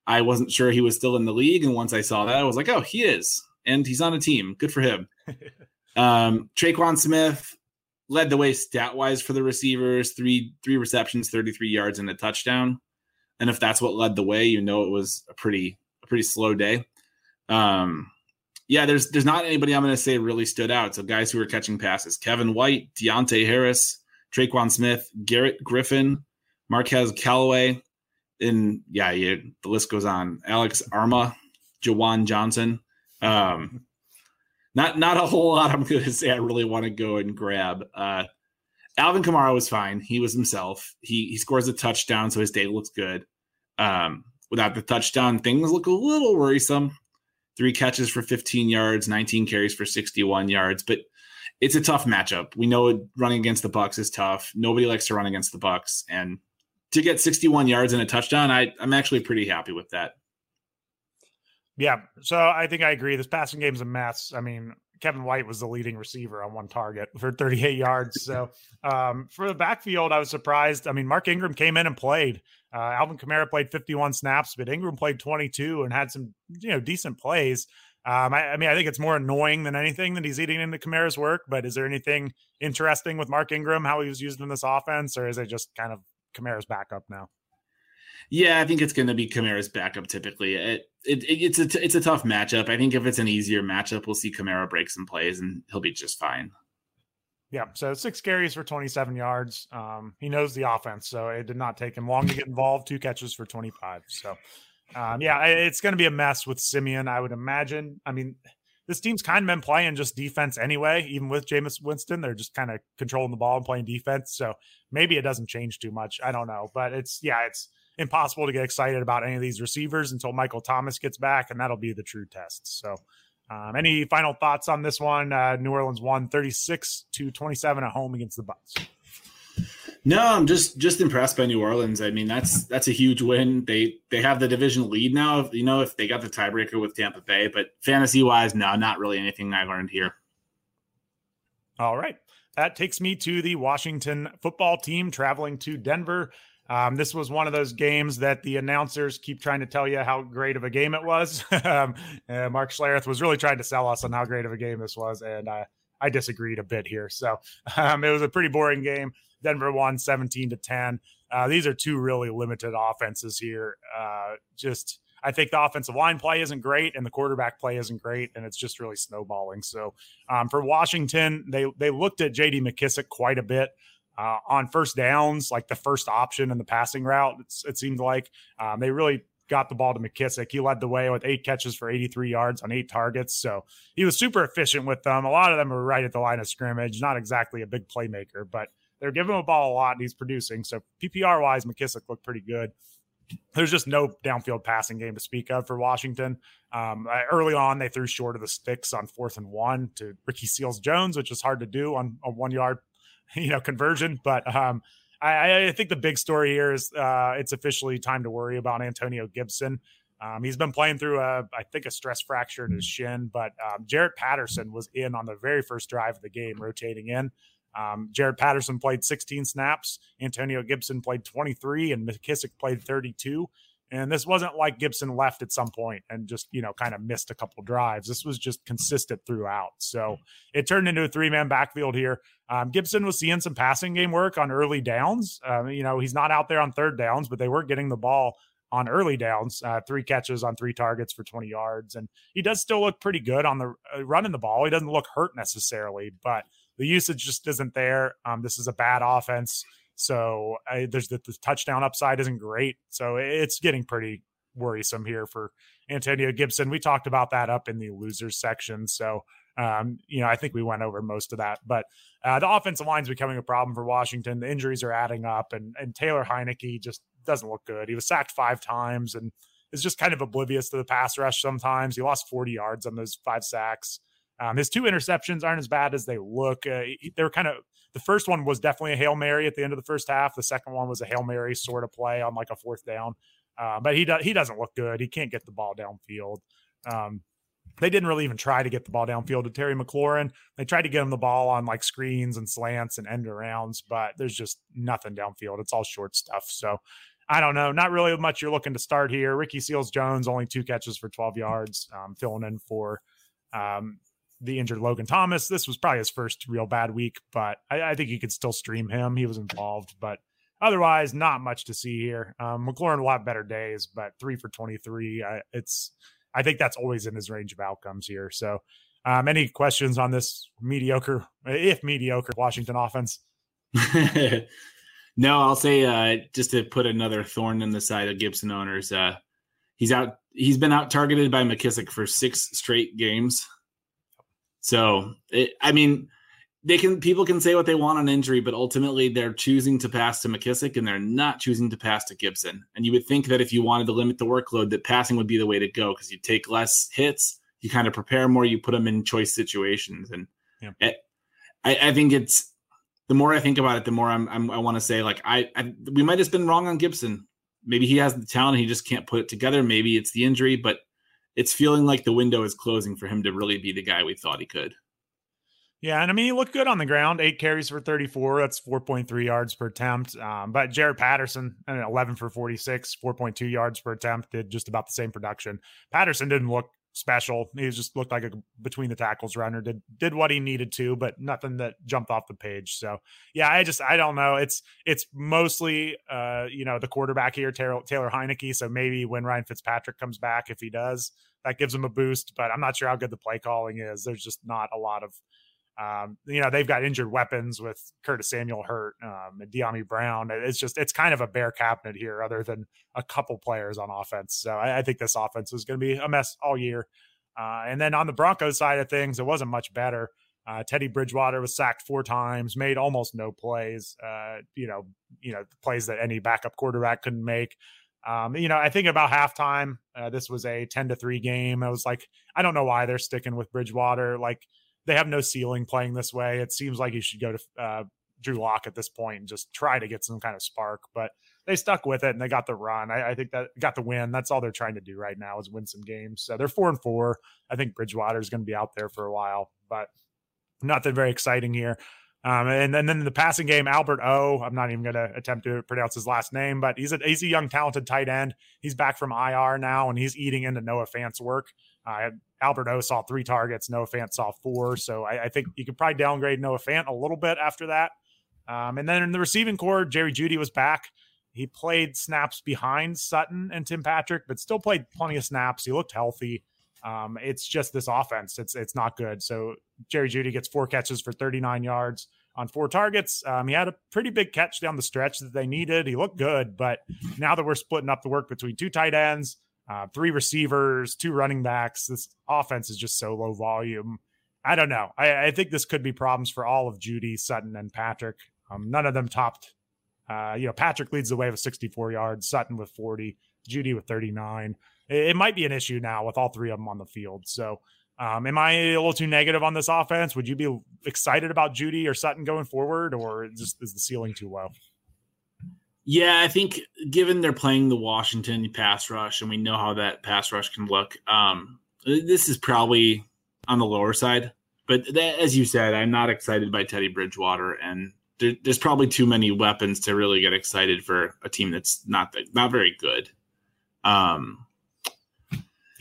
I wasn't sure he was still in the league, and once I saw that, I was like, "Oh, he is," and he's on a team. Good for him. Um, Tre'Quan Smith led the way stat wise for the receivers three three receptions 33 yards and a touchdown and if that's what led the way you know it was a pretty a pretty slow day um yeah there's there's not anybody i'm going to say really stood out so guys who are catching passes kevin white Deonte harris Tre'Quan Smith, Garrett Griffin, Marquez Callaway, and yeah, you, the list goes on. Alex Armah, Juwan Johnson. Um, not not a whole lot. I'm going to say I really want to go and grab. Uh, Alvin Kamara was fine. He was himself. He he scores a touchdown, so his day looks good. Um, without the touchdown, things look a little worrisome. Three catches for 15 yards, 19 carries for 61 yards, but it's a tough matchup. We know running against the Bucs is tough. Nobody likes to run against the Bucs, and to get 61 yards and a touchdown, I, I'm actually pretty happy with that. Yeah, so I think I agree. This passing game's a mess. I mean, Kevin White was the leading receiver on one target for 38 yards. So um, for the backfield, I was surprised. I mean, Mark Ingram came in and played. Uh, Alvin Kamara played 51 snaps, but Ingram played 22 and had some you know decent plays. Um, I, I, mean, I think it's more annoying than anything that he's eating into Kamara's work. But is there anything interesting with Mark Ingram, how he was used in this offense, or is it just kind of Kamara's backup now? Yeah, I think it's going to be Kamara's backup. Typically, it, it, it it's a it's a tough matchup. I think if it's an easier matchup, we'll see Kamara break some plays and he'll be just fine. Yeah, so six carries for 27 yards. Um, he knows the offense, so it did not take him long to get involved. Two catches for 25. So, um, yeah, it's going to be a mess with Siemian, I would imagine. I mean, this team's kind of been playing just defense anyway, even with Jameis Winston. They're just kind of controlling the ball and playing defense. So maybe it doesn't change too much. I don't know. But it's, yeah, it's impossible to get excited about any of these receivers until Michael Thomas gets back, and that'll be the true test. So, um, any final thoughts on this one? Uh, New Orleans won 36 to 27 at home against the Bucs. No, I'm just just impressed by New Orleans. I mean, that's that's a huge win. They they have the division lead now. You know, if they got the tiebreaker with Tampa Bay, but fantasy wise, no, not really anything I learned here. All right, that takes me to the Washington football team traveling to Denver. Um, this was one of those games that the announcers keep trying to tell you how great of a game it was. um, Mark Schlereth was really trying to sell us on how great of a game this was, and uh, I disagreed a bit here. So um, it was a pretty boring game. Denver won 17 to 10. Uh, these are two really limited offenses here. Uh, just, I think the offensive line play isn't great and the quarterback play isn't great, and it's just really snowballing. So um, for Washington, they they looked at J.D. McKissic quite a bit. Uh, on first downs, like the first option in the passing route, it seemed like um, they really got the ball to McKissic. He led the way with eight catches for 83 yards on eight targets. So he was super efficient with them. A lot of them were right at the line of scrimmage, not exactly a big playmaker, but they're giving him a ball a lot and he's producing. So PPR wise, McKissic looked pretty good. There's just no downfield passing game to speak of for Washington. Um, early on, they threw short of the sticks on fourth and one to Ricky Seals Jones, which is hard to do on a one yard, you know, conversion. But um, I, I, think the big story here is uh, it's officially time to worry about Antonio Gibson. Um, he's been playing through a, I think, a stress fracture in his shin, but um, Jaret Patterson was in on the very first drive of the game, rotating in. Um, Jaret Patterson played 16 snaps. Antonio Gibson played 23, and McKissic played 32. And this wasn't like Gibson left at some point and just, you know, kind of missed a couple drives. This was just consistent throughout. So it turned into a three man backfield here. Um, Gibson was seeing some passing game work on early downs. Uh, you know, he's not out there on third downs, but they were getting the ball on early downs, uh, three catches on three targets for 20 yards. And he does still look pretty good on the uh, running the ball. He doesn't look hurt necessarily, but the usage just isn't there. Um, this is a bad offense. So I, there's the, the, touchdown upside isn't great. So it's getting pretty worrisome here for Antonio Gibson. We talked about that up in the losers section. So, um, you know, I think we went over most of that. But uh, the offensive line is becoming a problem for Washington. The injuries are adding up, and, and Taylor Heinicke just doesn't look good. He was sacked five times and is just kind of oblivious to the pass rush sometimes. He lost 40 yards on those five sacks. Um, his two interceptions aren't as bad as they look. Uh, they were kind of the first one was definitely a hail mary at the end of the first half. The second one was a hail mary sort of play on like a fourth down. Uh, but he does he doesn't look good. He can't get the ball downfield. Um, they didn't really even try to get the ball downfield to Terry McLaurin. They tried to get him the ball on like screens and slants and end arounds, but there's just nothing downfield. It's all short stuff. So I don't know. Not really much you're looking to start here. Ricky Seals Jones only two catches for 12 yards, um, filling in for um, the injured Logan Thomas. This was probably his first real bad week, but I, I think you could still stream him. He was involved, but otherwise, not much to see here. Um, McLaurin will have better days, but three for 23. I, it's, I think that's always in his range of outcomes here. So, um, any questions on this mediocre, if mediocre, Washington offense? no, I'll say uh, just to put another thorn in the side of Gibson owners. Uh, he's out. He's been out targeted by McKissic for six straight games. So, it, I mean, they can people can say what they want on injury, but ultimately they're choosing to pass to McKissic and they're not choosing to pass to Gibson. And you would think that if you wanted to limit the workload, that passing would be the way to go because you take less hits, you kind of prepare more, you put them in choice situations. And yeah. it, I, I, think it's the more I think about it, the more I'm, I'm i want to say like I, I we might have been wrong on Gibson. Maybe he has the talent, he just can't put it together. Maybe it's the injury, but it's feeling like the window is closing for him to really be the guy we thought he could. Yeah, and I mean, he looked good on the ground. Eight carries for 34. That's 4.3 yards per attempt. Um, but Jaret Patterson, 11 for 46, 4.2 yards per attempt, did just about the same production. Patterson didn't look special. He just looked like a between the tackles runner. Did did what he needed to, but nothing that jumped off the page. So yeah, I just I don't know. It's it's mostly uh you know the quarterback here, Taylor, Taylor Heinicke. So maybe when Ryan Fitzpatrick comes back, if he does, that gives him a boost. But I'm not sure how good the play calling is. There's just not a lot of um, you know, they've got injured weapons with Curtis Samuel hurt, um, and Dyami Brown. It's just, it's kind of a bare cabinet here, other than a couple players on offense. So I, I think this offense is going to be a mess all year. Uh, and then on the Broncos side of things, it wasn't much better. Uh, Teddy Bridgewater was sacked four times, made almost no plays. Uh, you know, you know, plays that any backup quarterback couldn't make. Um, you know, I think about halftime, uh, this was a ten to three game. I was like, I don't know why they're sticking with Bridgewater. Like, they have no ceiling playing this way. It seems like you should go to uh, Drew Lock at this point and just try to get some kind of spark. But they stuck with it and they got the run. I, I, think that got the win. That's all they're trying to do right now is win some games. So they're four and four. I think Bridgewater is going to be out there for a while, but nothing very exciting here. Um, and, and, then in the passing game, Albert O. I'm not even going to attempt to pronounce his last name, but he's a he's a young, talented tight end. He's back from IR now, and he's eating into Noah Fant's work. Uh, Albert O saw three targets. Noah Fant saw four. So I, I, think you could probably downgrade Noah Fant a little bit after that. Um, and then in the receiving corps, Jerry Jeudy was back. He played snaps behind Sutton and Tim Patrick, but still played plenty of snaps. He looked healthy. Um, it's just this offense. It's it's not good. So Jerry Jeudy gets four catches for 39 yards on four targets. Um, he had a pretty big catch down the stretch that they needed. He looked good, but now that we're splitting up the work between two tight ends, uh, three receivers, two running backs. This offense is just so low volume. I don't know. I, I think this could be problems for all of Jeudy, Sutton, and Patrick. Um, none of them topped. Uh, you know, Patrick leads the way with 64 yards, Sutton with 40, Jeudy with 39. It, it, might be an issue now with all three of them on the field. So, um, am I a little too negative on this offense? Would you be excited about Jeudy or Sutton going forward, or just is the ceiling too low? Yeah, I think given they're playing the Washington pass rush and we know how that pass rush can look, um, this is probably on the lower side. But that, as you said, I'm not excited by Teddy Bridgewater, and there, there's probably too many weapons to really get excited for a team that's not that, not very good. Um,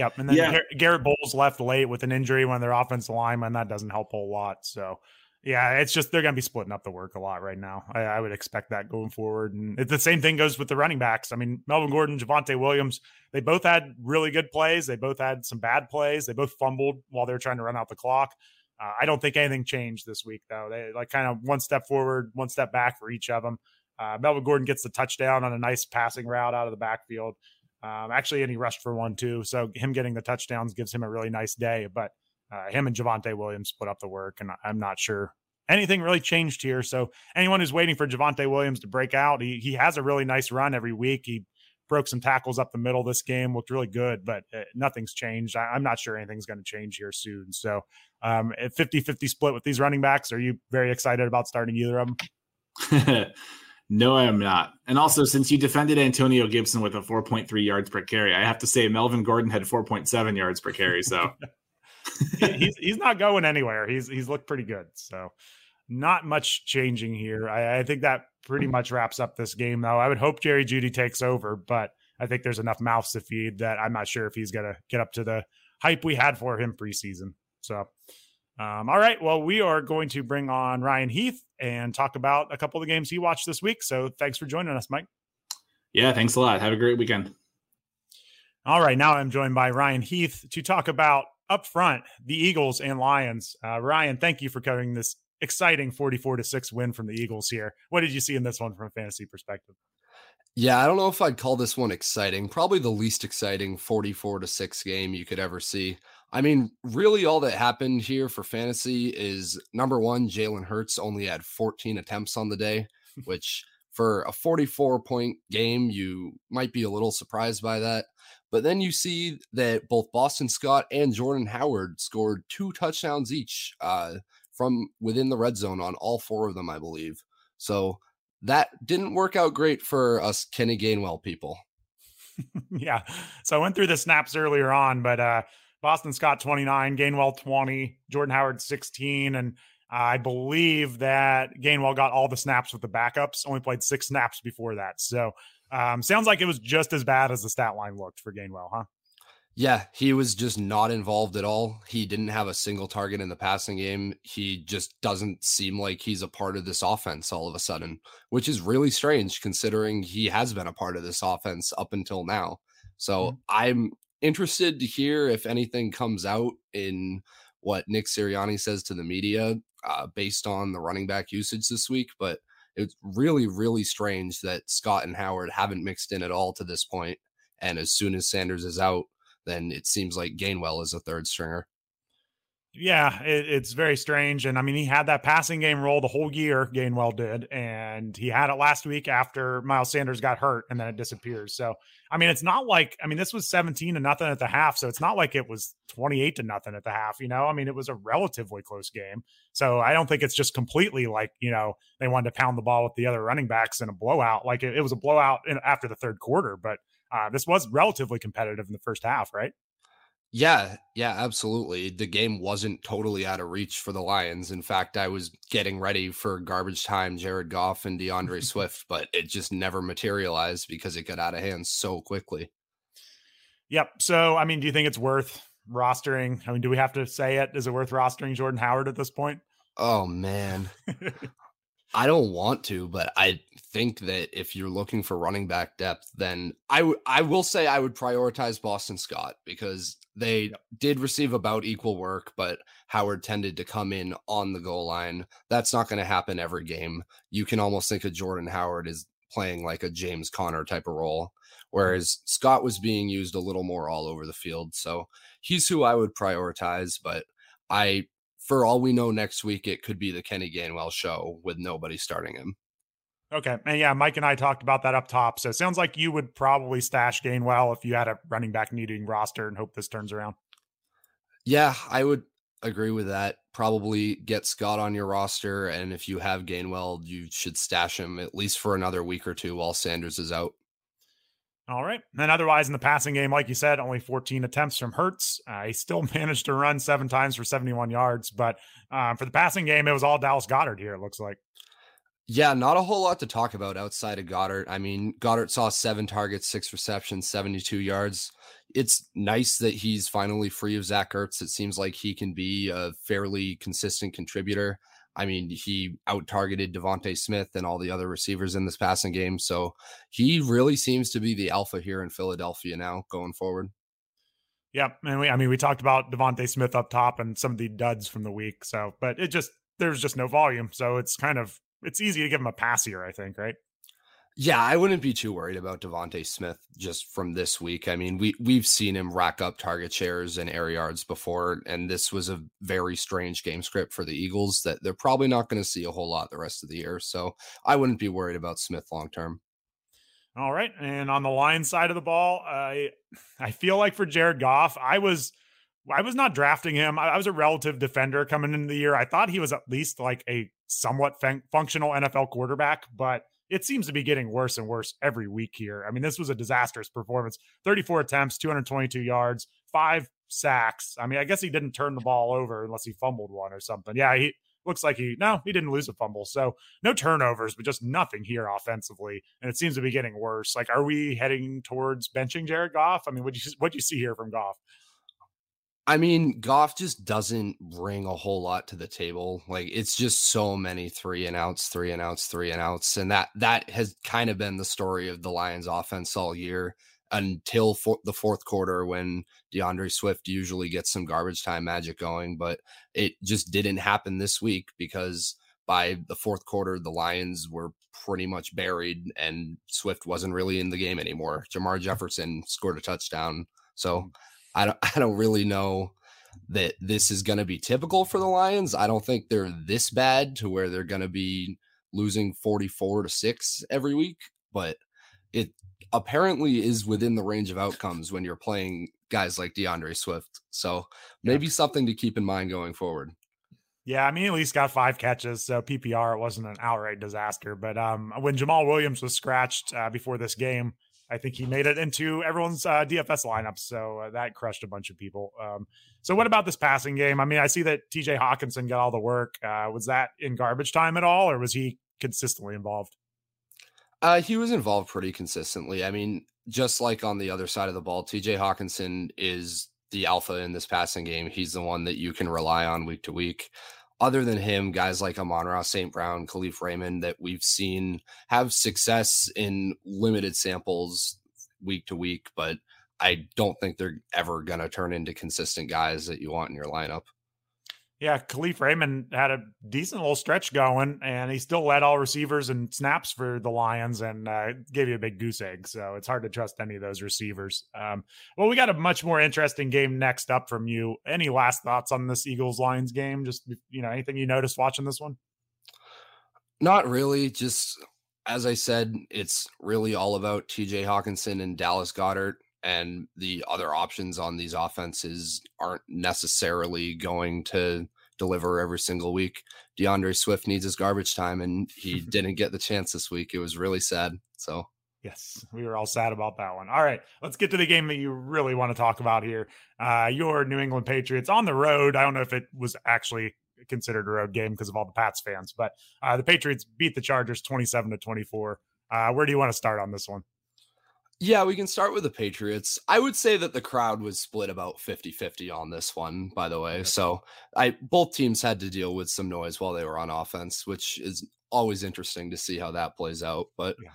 yep, and then yeah. Garett Bolles left late with an injury when their offensive lineman that doesn't help a whole lot. So yeah, it's just they're going to be splitting up the work a lot right now. I, I, would expect that going forward. And the same thing goes with the running backs. I mean, Melvin Gordon, Javonte Williams, they both had really good plays. They both had some bad plays. They both fumbled while they were trying to run out the clock. Uh, I don't think anything changed this week, though. They like kind of one step forward, one step back for each of them. Uh, Melvin Gordon gets the touchdown on a nice passing route out of the backfield. Um, actually, and he rushed for one too. So him getting the touchdowns gives him a really nice day. But uh, him and Javonte Williams put up the work, and I'm not sure anything really changed here. So anyone who's waiting for Javonte Williams to break out, he he has a really nice run every week. He broke some tackles up the middle this game, looked really good, but uh, nothing's changed. I, am not sure anything's going to change here soon. So um, 50-50 split with these running backs. Are you very excited about starting either of them? no, I am not. And also, since you defended Antonio Gibson with a 4.3 yards per carry, I have to say Melvin Gordon had 4.7 yards per carry. So he's he's not going anywhere. He's he's looked pretty good. So not much changing here. I, I, think that pretty much wraps up this game, though. I would hope Jerry Jeudy takes over, but I think there's enough mouths to feed that I'm not sure if he's going to get up to the hype we had for him preseason. So, Um, all right. Well, we are going to bring on Ryan Heath and talk about a couple of the games he watched this week. So thanks for joining us, Mike. Yeah, thanks a lot. Have a great weekend. All right. Now I'm joined by Ryan Heath to talk about up front the Eagles and Lions. Uh, Ryan, thank you for covering this exciting 44 to 6 win from the Eagles here. What did you see in this one from a fantasy perspective? Yeah, I don't know if I'd call this one exciting. Probably the least exciting 44 to 6 game you could ever see. I mean, really, all that happened here for fantasy is number one, Jalen Hurts only had 14 attempts on the day, which for a 44 point game, you might be a little surprised by that. But then you see that both Boston Scott and Jordan Howard scored two touchdowns each uh, from within the red zone on all four of them, I believe. So that didn't work out great for us Kenny Gainwell people. yeah. So I went through the snaps earlier on, but uh Boston Scott 29, Gainwell 20, Jordan Howard 16 and I believe that Gainwell got all the snaps with the backups, only played 6 snaps before that. So um sounds like it was just as bad as the stat line looked for Gainwell, huh? Yeah, he was just not involved at all. He didn't have a single target in the passing game. He just doesn't seem like he's a part of this offense all of a sudden, which is really strange considering he has been a part of this offense up until now. So mm-hmm. I'm interested to hear if anything comes out in what Nick Sirianni says to the media uh, based on the running back usage this week. But it's really, really strange that Scott and Howard haven't mixed in at all to this point. And as soon as Sanders is out, then it seems like Gainwell is a third stringer. Yeah, it, it's very strange. And I mean, he had that passing game role the whole year, Gainwell did. And he had it last week after Miles Sanders got hurt and then it disappears. So, I mean, it's not like, I mean, this was 17 to nothing at the half. So it's not like it was 28 to nothing at the half, you know? I mean, it was a relatively close game. So I don't think it's just completely like, you know, they wanted to pound the ball with the other running backs in a blowout. Like it, it was a blowout in, after the third quarter, but uh, this was relatively competitive in the first half, right? Yeah, yeah, absolutely. The game wasn't totally out of reach for the Lions. In fact, I was getting ready for garbage time Jared Goff and D'Andre Swift, but it just never materialized because it got out of hand so quickly. Yep. So, I mean, do you think it's worth rostering? I mean, do we have to say it? Is it worth rostering Jordan Howard at this point? Oh man. I don't want to, but I think that if you're looking for running back depth, then I, w- I will say I would prioritize Boston Scott because they yep. did receive about equal work, but Howard tended to come in on the goal line. That's not going to happen every game. You can almost think of Jordan Howard as playing like a James Conner type of role, mm-hmm. whereas Scott was being used a little more all over the field. So he's who I would prioritize, but I for all we know, next week it could be the Kenny Gainwell show with nobody starting him. Okay. And yeah, Mike and I talked about that up top. So it sounds like you would probably stash Gainwell if you had a running back needing roster and hope this turns around. Yeah, I would agree with that. Probably get Scott on your roster. And if you have Gainwell, you should stash him at least for another week or two while Sanders is out. All right. And otherwise, in the passing game, like you said, only 14 attempts from Hurts. Uh, he still managed to run seven times for 71 yards. But um, for the passing game, it was all Dallas Goedert here, it looks like. Yeah, not a whole lot to talk about outside of Goedert. I mean, Goedert saw seven targets, six receptions, 72 yards. It's nice that he's finally free of Zach Ertz. It seems like he can be a fairly consistent contributor. I mean, he out targeted DeVonta Smith and all the other receivers in this passing game. So he really seems to be the alpha here in Philadelphia now going forward. Yep. And we, I mean, we talked about DeVonta Smith up top and some of the duds from the week. So, but it just, there's just no volume. So it's kind of, it's easy to give him a pass here, I think, right? Yeah, I wouldn't be too worried about DeVonta Smith just from this week. I mean, we we've seen him rack up target shares and air yards before, and this was a very strange game script for the Eagles that they're probably not going to see a whole lot the rest of the year. So I wouldn't be worried about Smith long term. All right, and on the line side of the ball, I I feel like for Jared Goff, I was I was not drafting him. I, was a relative defender coming into the year. I thought he was at least like a somewhat fun- functional NFL quarterback, but it seems to be getting worse and worse every week here. I mean, this was a disastrous performance 34 attempts, 222 yards, five sacks. I mean, I guess he didn't turn the ball over unless he fumbled one or something. Yeah, he looks like he, no, he didn't lose a fumble. So no turnovers, but just nothing here offensively. And it seems to be getting worse. Like, are we heading towards benching Jared Goff? I mean, what you, what do you see here from Goff? I mean, Goff just doesn't bring a whole lot to the table. Like it's just so many three and outs, three and outs, three and outs, and that that has kind of been the story of the Lions' offense all year until for the fourth quarter when D'Andre Swift usually gets some garbage time magic going. But it just didn't happen this week because by the fourth quarter, the Lions were pretty much buried and Swift wasn't really in the game anymore. Jermar mm. Jefferson scored a touchdown, so. Mm. I don't I don't really know that this is going to be typical for the Lions. I don't think they're this bad to where they're going to be losing 44 to 6 every week, but it apparently is within the range of outcomes when you're playing guys like D'Andre Swift. So maybe yeah. something to keep in mind going forward. Yeah, I mean, at least got five catches. So PPR, it wasn't an outright disaster. But um, when Jamaal Williams was scratched uh, before this game, I think he made it into everyone's uh, DFS lineup, so uh, that crushed a bunch of people. Um, so, what about this passing game? I mean, I see that TJ Hockenson got all the work. Uh, was that in garbage time at all, or was he consistently involved? Uh, he was involved pretty consistently. I mean, just like on the other side of the ball, TJ Hockenson is the alpha in this passing game. He's the one that you can rely on week to week other than him, guys like Amon-Ra St. Brown, Kalif Raymond that we've seen have success in limited samples week to week, but I don't think they're ever going to turn into consistent guys that you want in your lineup. Yeah, Kalif Raymond had a decent little stretch going, and he still led all receivers and snaps for the Lions and uh, gave you a big goose egg. So it's hard to trust any of those receivers. Um, well, we got a much more interesting game next up from you. Any last thoughts on this Eagles Lions game? Just you know, anything you noticed watching this one? Not really. Just as I said, it's really all about T.J. Hockenson and Dallas Goedert and the other options on these offenses aren't necessarily going to deliver every single week. D'Andre Swift needs his garbage time, and he didn't get the chance this week. It was really sad. So, yes, we were all sad about that one. All right, let's get to the game that you really want to talk about here. Uh, your New England Patriots on the road. I don't know if it was actually considered a road game because of all the Pats fans, but uh, the Patriots beat the Chargers 27 to 24. Uh, where do you want to start on this one? Yeah, we can start with the Patriots. I would say that the crowd was split about 50-50 on this one, by the way. So I both teams had to deal with some noise while they were on offense, which is always interesting to see how that plays out. But yeah.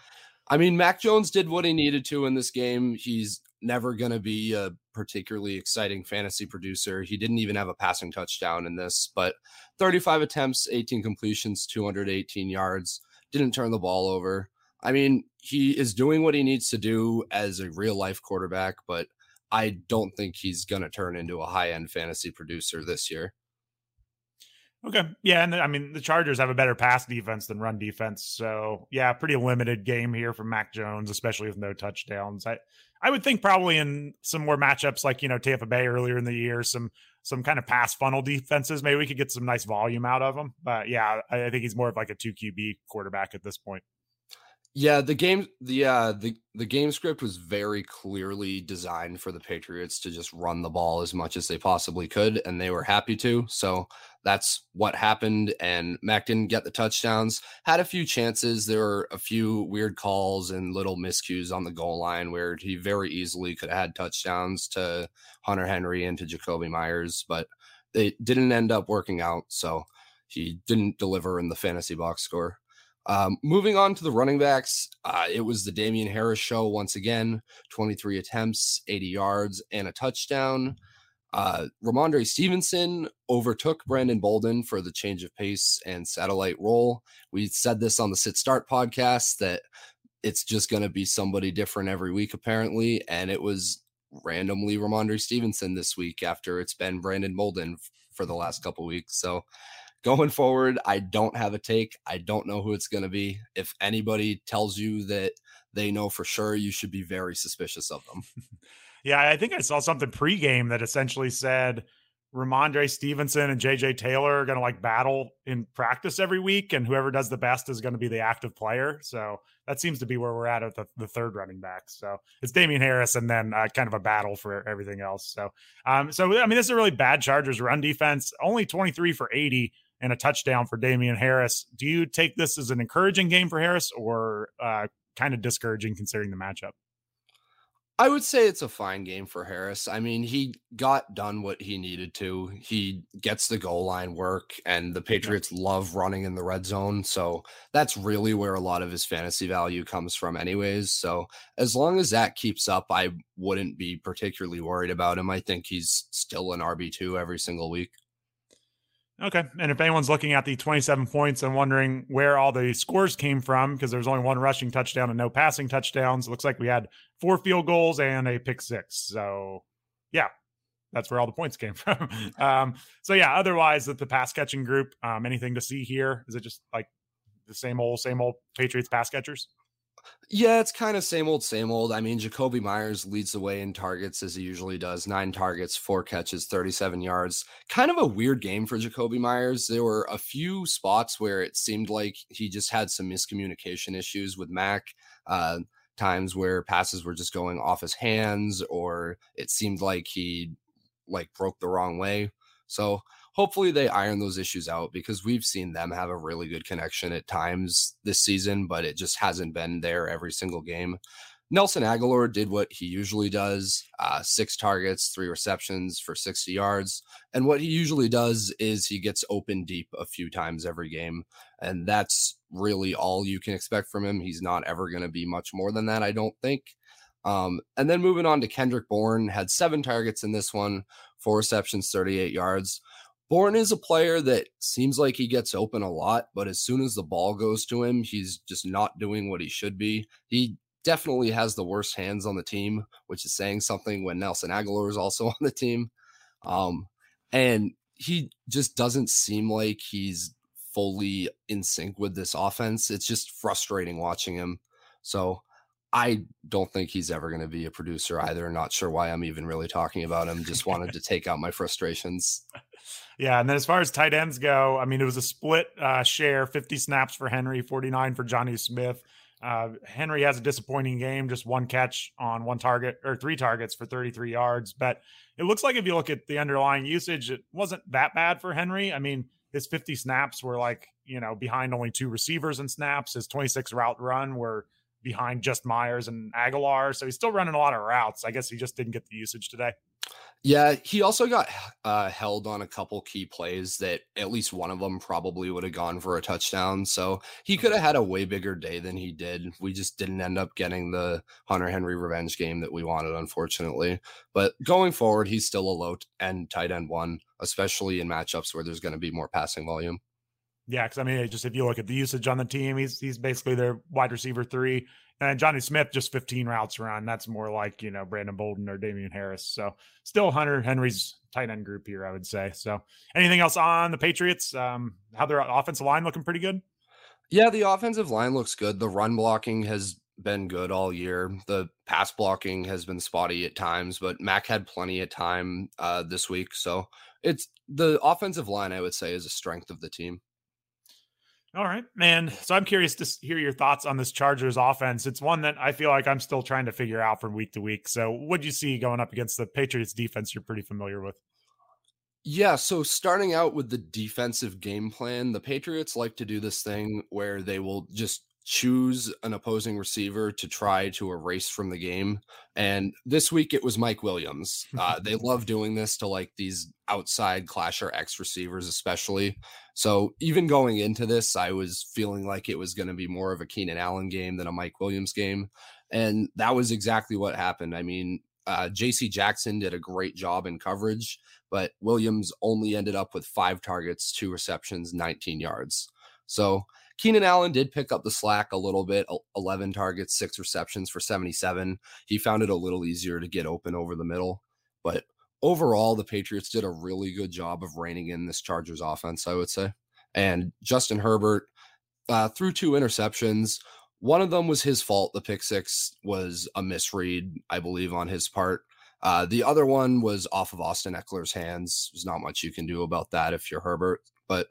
I mean, Mac Jones did what he needed to in this game. He's never going to be a particularly exciting fantasy producer. He didn't even have a passing touchdown in this, but 35 attempts, 18 completions, 218 yards, didn't turn the ball over. I mean, he is doing what he needs to do as a real life quarterback, but I don't think he's going to turn into a high end fantasy producer this year. Okay. Yeah. And I mean, the Chargers have a better pass defense than run defense. So, yeah, pretty limited game here from Mac Jones, especially with no touchdowns. I, I would think probably in some more matchups like, you know, Tampa Bay earlier in the year, some, some kind of pass funnel defenses, maybe we could get some nice volume out of him. But yeah, I, I think he's more of like a 2 QB quarterback at this point. Yeah, the game the uh the the game script was very clearly designed for the Patriots to just run the ball as much as they possibly could and they were happy to. So that's what happened and Mac didn't get the touchdowns. Had a few chances. There were a few weird calls and little miscues on the goal line where he very easily could have had touchdowns to Hunter Henry and to Jakobi Meyers, but it didn't end up working out. So he didn't deliver in the fantasy box score. Um, moving on to the running backs, uh, it was the Damien Harris show once again 23 attempts, 80 yards, and a touchdown. Uh, Rhamondre Stevenson overtook Brandon Bolden for the change of pace and satellite role. We said this on the Sit Start podcast that it's just going to be somebody different every week, apparently. And it was randomly Rhamondre Stevenson this week after it's been Brandon Bolden for the last couple weeks. So going forward, I don't have a take. I don't know who it's going to be. If anybody tells you that they know for sure, you should be very suspicious of them. yeah, I think I saw something pregame that essentially said Rhamondre Stevenson and JJ Taylor are going to like battle in practice every week, and whoever does the best is going to be the active player. So that seems to be where we're at at the, the third running back. So it's Damien Harris, and then uh, kind of a battle for everything else. So, um, so I mean, this is a really bad Chargers run defense. Only twenty three for eighty and a touchdown for Damien Harris. Do you take this as an encouraging game for Harris or uh, kind of discouraging considering the matchup? I would say it's a fine game for Harris. I mean, he got done what he needed to. He gets the goal line work, and the Patriots yeah. love running in the red zone. So that's really where a lot of his fantasy value comes from, anyways. So as long as that keeps up, I wouldn't be particularly worried about him. I think he's still an RB2 every single week. Okay. And if anyone's looking at the 27 points and wondering where all the scores came from, because there's only one rushing touchdown and no passing touchdowns, it looks like we had four field goals and a pick six. So, yeah, that's where all the points came from. um, so, yeah, otherwise, that the pass catching group, um, anything to see here? Is it just like the same old, same old Patriots pass catchers? Yeah, it's kind of same old, same old. I mean, Jakobi Meyers leads the way in targets as he usually does nine targets, four catches, 37 yards. Kind of a weird game for Jakobi Meyers. There were a few spots where it seemed like he just had some miscommunication issues with Mac. Uh, times where passes were just going off his hands, or it seemed like he like broke the wrong way. So hopefully they iron those issues out because we've seen them have a really good connection at times this season, but it just hasn't been there every single game. Nelson Agholor did what he usually does uh, six targets, three receptions for 60 yards. And what he usually does is he gets open deep a few times every game. And that's really all you can expect from him. He's not ever going to be much more than that, I don't think. Um, and then moving on to Kendrick Bourne, had seven targets in this one, four receptions, 38 yards. Bourne is a player that seems like he gets open a lot, but as soon as the ball goes to him, he's just not doing what he should be. He definitely has the worst hands on the team, which is saying something when Nelson Agholor is also on the team. Um, and he just doesn't seem like he's fully in sync with this offense. It's just frustrating watching him. So I don't think he's ever going to be a producer either. Not sure why I'm even really talking about him. Just wanted to take out my frustrations. Yeah, and then as far as tight ends go, I mean, it was a split uh, share: fifty snaps for Henry, forty-nine for Jonnu Smith. Uh, Henry has a disappointing game, just one catch on one target or three targets for 33 yards. But it looks like if you look at the underlying usage, it wasn't that bad for Henry. I mean, his 50 snaps were like, you know, behind only two receivers and snaps. His 26 route run were behind just Meyers and Agholor. So he's still running a lot of routes. I guess he just didn't get the usage today. Yeah, he also got uh, held on a couple key plays that at least one of them probably would have gone for a touchdown. So he could have had a way bigger day than he did. We just didn't end up getting the Hunter Henry revenge game that we wanted, unfortunately. But going forward, he's still a low end tight end one, especially in matchups where there's going to be more passing volume. Yeah, because I mean, just if you look at the usage on the team, he's he's basically their wide receiver three. And Jonnu Smith just 15 routes run. That's more like, you know, Brandon Bolden or Damien Harris. So still Hunter Henry's tight end group here, I would say. So anything else on the Patriots? Um, how their offensive line looking pretty good? Yeah, the offensive line looks good. The run blocking has been good all year. The pass blocking has been spotty at times, but Mac had plenty of time uh, this week. So it's the offensive line, I would say, is a strength of the team. All right, man. So I'm curious to hear your thoughts on this Chargers offense. It's one that I feel like I'm still trying to figure out from week to week. So, what do you see going up against the Patriots defense you're pretty familiar with? Yeah, so starting out with the defensive game plan, the Patriots like to do this thing where they will just choose an opposing receiver to try to erase from the game. And this week it was Mike Williams. Uh, they love doing this to like these outside clasher X receivers, especially. So even going into this, I was feeling like it was going to be more of a Keenan Allen game than a Mike Williams game. And that was exactly what happened. I mean, uh, JC Jackson did a great job in coverage, but Williams only ended up with five targets, two receptions, 19 yards. So Keenan Allen did pick up the slack a little bit 11 targets, six receptions for 77. He found it a little easier to get open over the middle. But overall, the Patriots did a really good job of reining in this Chargers offense, I would say. And Justin Herbert uh, threw two interceptions. One of them was his fault. The pick six was a misread, I believe, on his part. Uh, the other one was off of Austin Ekeler's hands. There's not much you can do about that if you're Herbert. But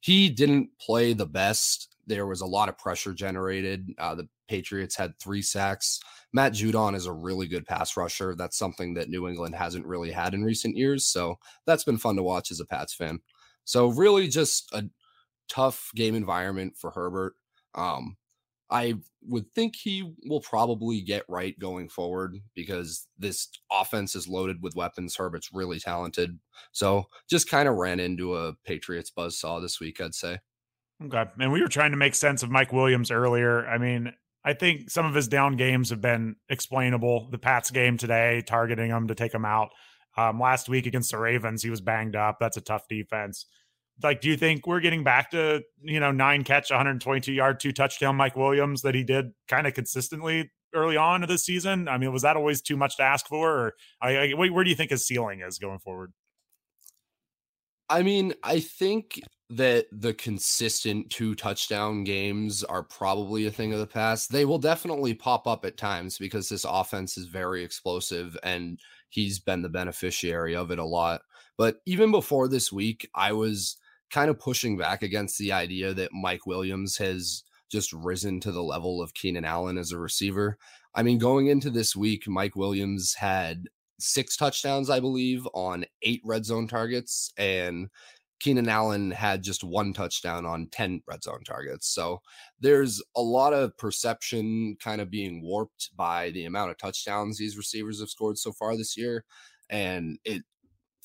he didn't play the best. There was a lot of pressure generated. Uh, the Patriots had three sacks. Matt Judon is a really good pass rusher. That's something that New England hasn't really had in recent years. So that's been fun to watch as a Pats fan. So really just a tough game environment for Herbert. Um, I would think he will probably get right going forward because this offense is loaded with weapons. Herbert's really talented. So just kind of ran into a Patriots buzzsaw this week, I'd say. Okay. And we were trying to make sense of Mike Williams earlier. I mean, I think some of his down games have been explainable. The Pats game today, targeting him to take him out. Um, last week against the Ravens, he was banged up. That's a tough defense. Like, do you think we're getting back to you know nine catch, 122 yard, two touchdown Mike Williams that he did kind of consistently early on of this season? I mean, was that always too much to ask for? Or I, I, where do you think his ceiling is going forward? I mean, I think that the consistent two touchdown games are probably a thing of the past. They will definitely pop up at times because this offense is very explosive and he's been the beneficiary of it a lot. But even before this week, I was kind of pushing back against the idea that Mike Williams has just risen to the level of Keenan Allen as a receiver. I mean, going into this week, Mike Williams had six touchdowns, I believe, on eight red zone targets. And Keenan Allen had just one touchdown on 10 red zone targets. So there's a lot of perception kind of being warped by the amount of touchdowns these receivers have scored so far this year. And it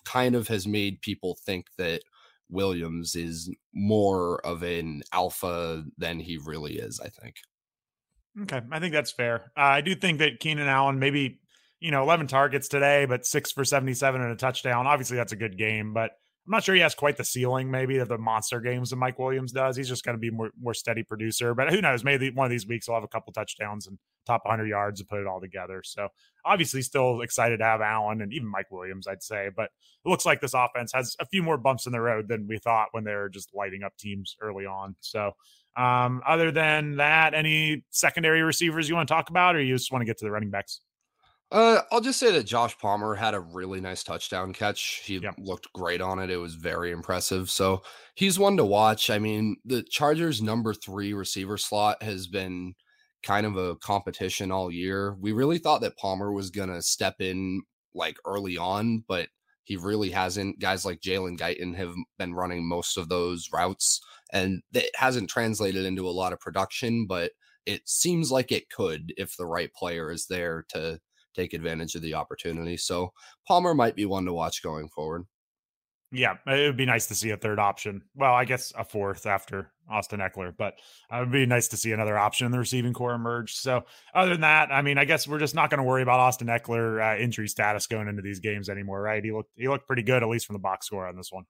kind of has made people think that Williams is more of an alpha than he really is, I think. Okay. I think that's fair. Uh, I do think that Keenan Allen maybe you know, 11 targets today, but six for 77 and a touchdown. Obviously, that's a good game, but I'm not sure he has quite the ceiling, maybe, of the monster games that Mike Williams does. He's just going to be more, more steady producer, but who knows? Maybe one of these weeks he'll have a couple touchdowns and top 100 yards and put it all together. So, obviously, still excited to have Allen and even Mike Williams, I'd say. But it looks like this offense has a few more bumps in the road than we thought when they were just lighting up teams early on. So, um, other than that, any secondary receivers you want to talk about, or you just want to get to the running backs? Uh, I'll just say that Josh Palmer had a really nice touchdown catch. He looked great on it. It was very impressive. So he's one to watch. I mean, the Chargers' number three receiver slot has been kind of a competition all year. We really thought that Palmer was going to step in like early on, but he really hasn't. Guys like Jalen Guyton have been running most of those routes, and it hasn't translated into a lot of production, but it seems like it could if the right player is there to take advantage of the opportunity. So Palmer might be one to watch going forward. Yeah, it would be nice to see a third option. Well, I guess a fourth after Austin Ekeler, but uh, it would be nice to see another option in the receiving corps emerge. So, other than that, I mean, I guess we're just not going to worry about Austin Ekeler uh, injury status going into these games anymore, right? He looked he looked pretty good at least from the box score on this one.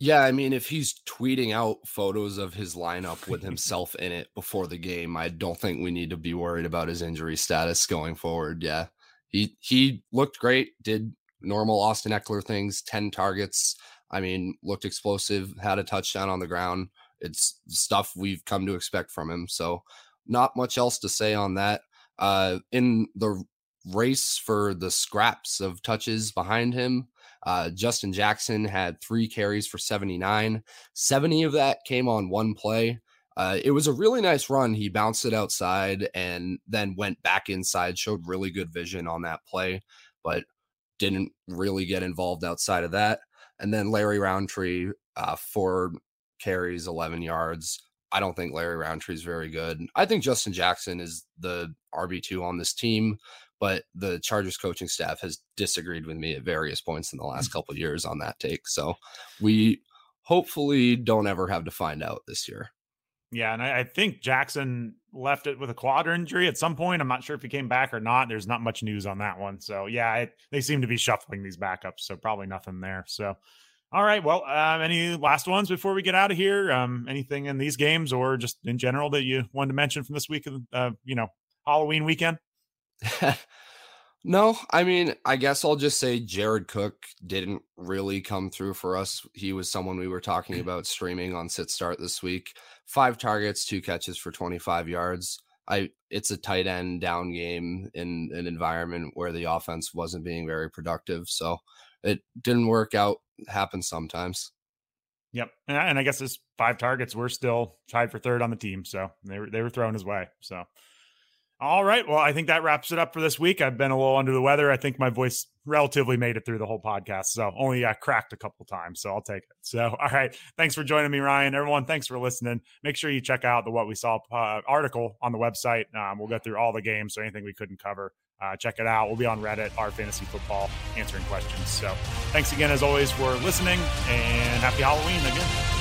Yeah, I mean, if he's tweeting out photos of his lineup with himself in it before the game, I don't think we need to be worried about his injury status going forward. Yeah he he looked great, did normal Austin Ekeler things, 10 targets. I mean, looked explosive, had a touchdown on the ground. It's stuff we've come to expect from him. So, not much else to say on that. Uh, in the race for the scraps of touches behind him, uh, Justin Jackson had three carries for 79. 70 of that came on one play. Uh, it was a really nice run. He bounced it outside and then went back inside, showed really good vision on that play, but didn't really get involved outside of that. And then Larry Rountree, uh, four carries, 11 yards. I don't think Larry Rountree is very good. I think Justin Jackson is the RB2 on this team, but the Chargers coaching staff has disagreed with me at various points in the last couple years on that take. So we hopefully don't ever have to find out this year. Yeah, and I, I, think Jackson left it with a quad injury at some point. I'm not sure if he came back or not. There's not much news on that one. So yeah, it, they seem to be shuffling these backups. So probably nothing there. So all right. Well, um, any last ones before we get out of here? Um, anything in these games or just in general that you wanted to mention from this week of uh, you know Halloween weekend? No, I mean, I guess I'll just say Jared Cook didn't really come through for us. He was someone we were talking mm. about streaming on sit start this week. Five targets, two catches for 25 yards. I it's a tight end down game in an environment where the offense wasn't being very productive. So it didn't work out. It happens sometimes. Yep. And I guess his five targets were still tied for third on the team. So they were they were thrown his way. So All right. Well, I think that wraps it up for this week. I've been a little under the weather. I think my voice relatively made it through the whole podcast. So only uh, cracked a couple times. So I'll take it. So, all right. Thanks for joining me, Ryan. Everyone, thanks for listening. Make sure you check out the What We Saw uh, article on the website. Um, we'll go through all the games, so anything we couldn't cover. Uh, check it out. We'll be on Reddit, our fantasy football, answering questions. So thanks again, as always, for listening and happy Halloween again.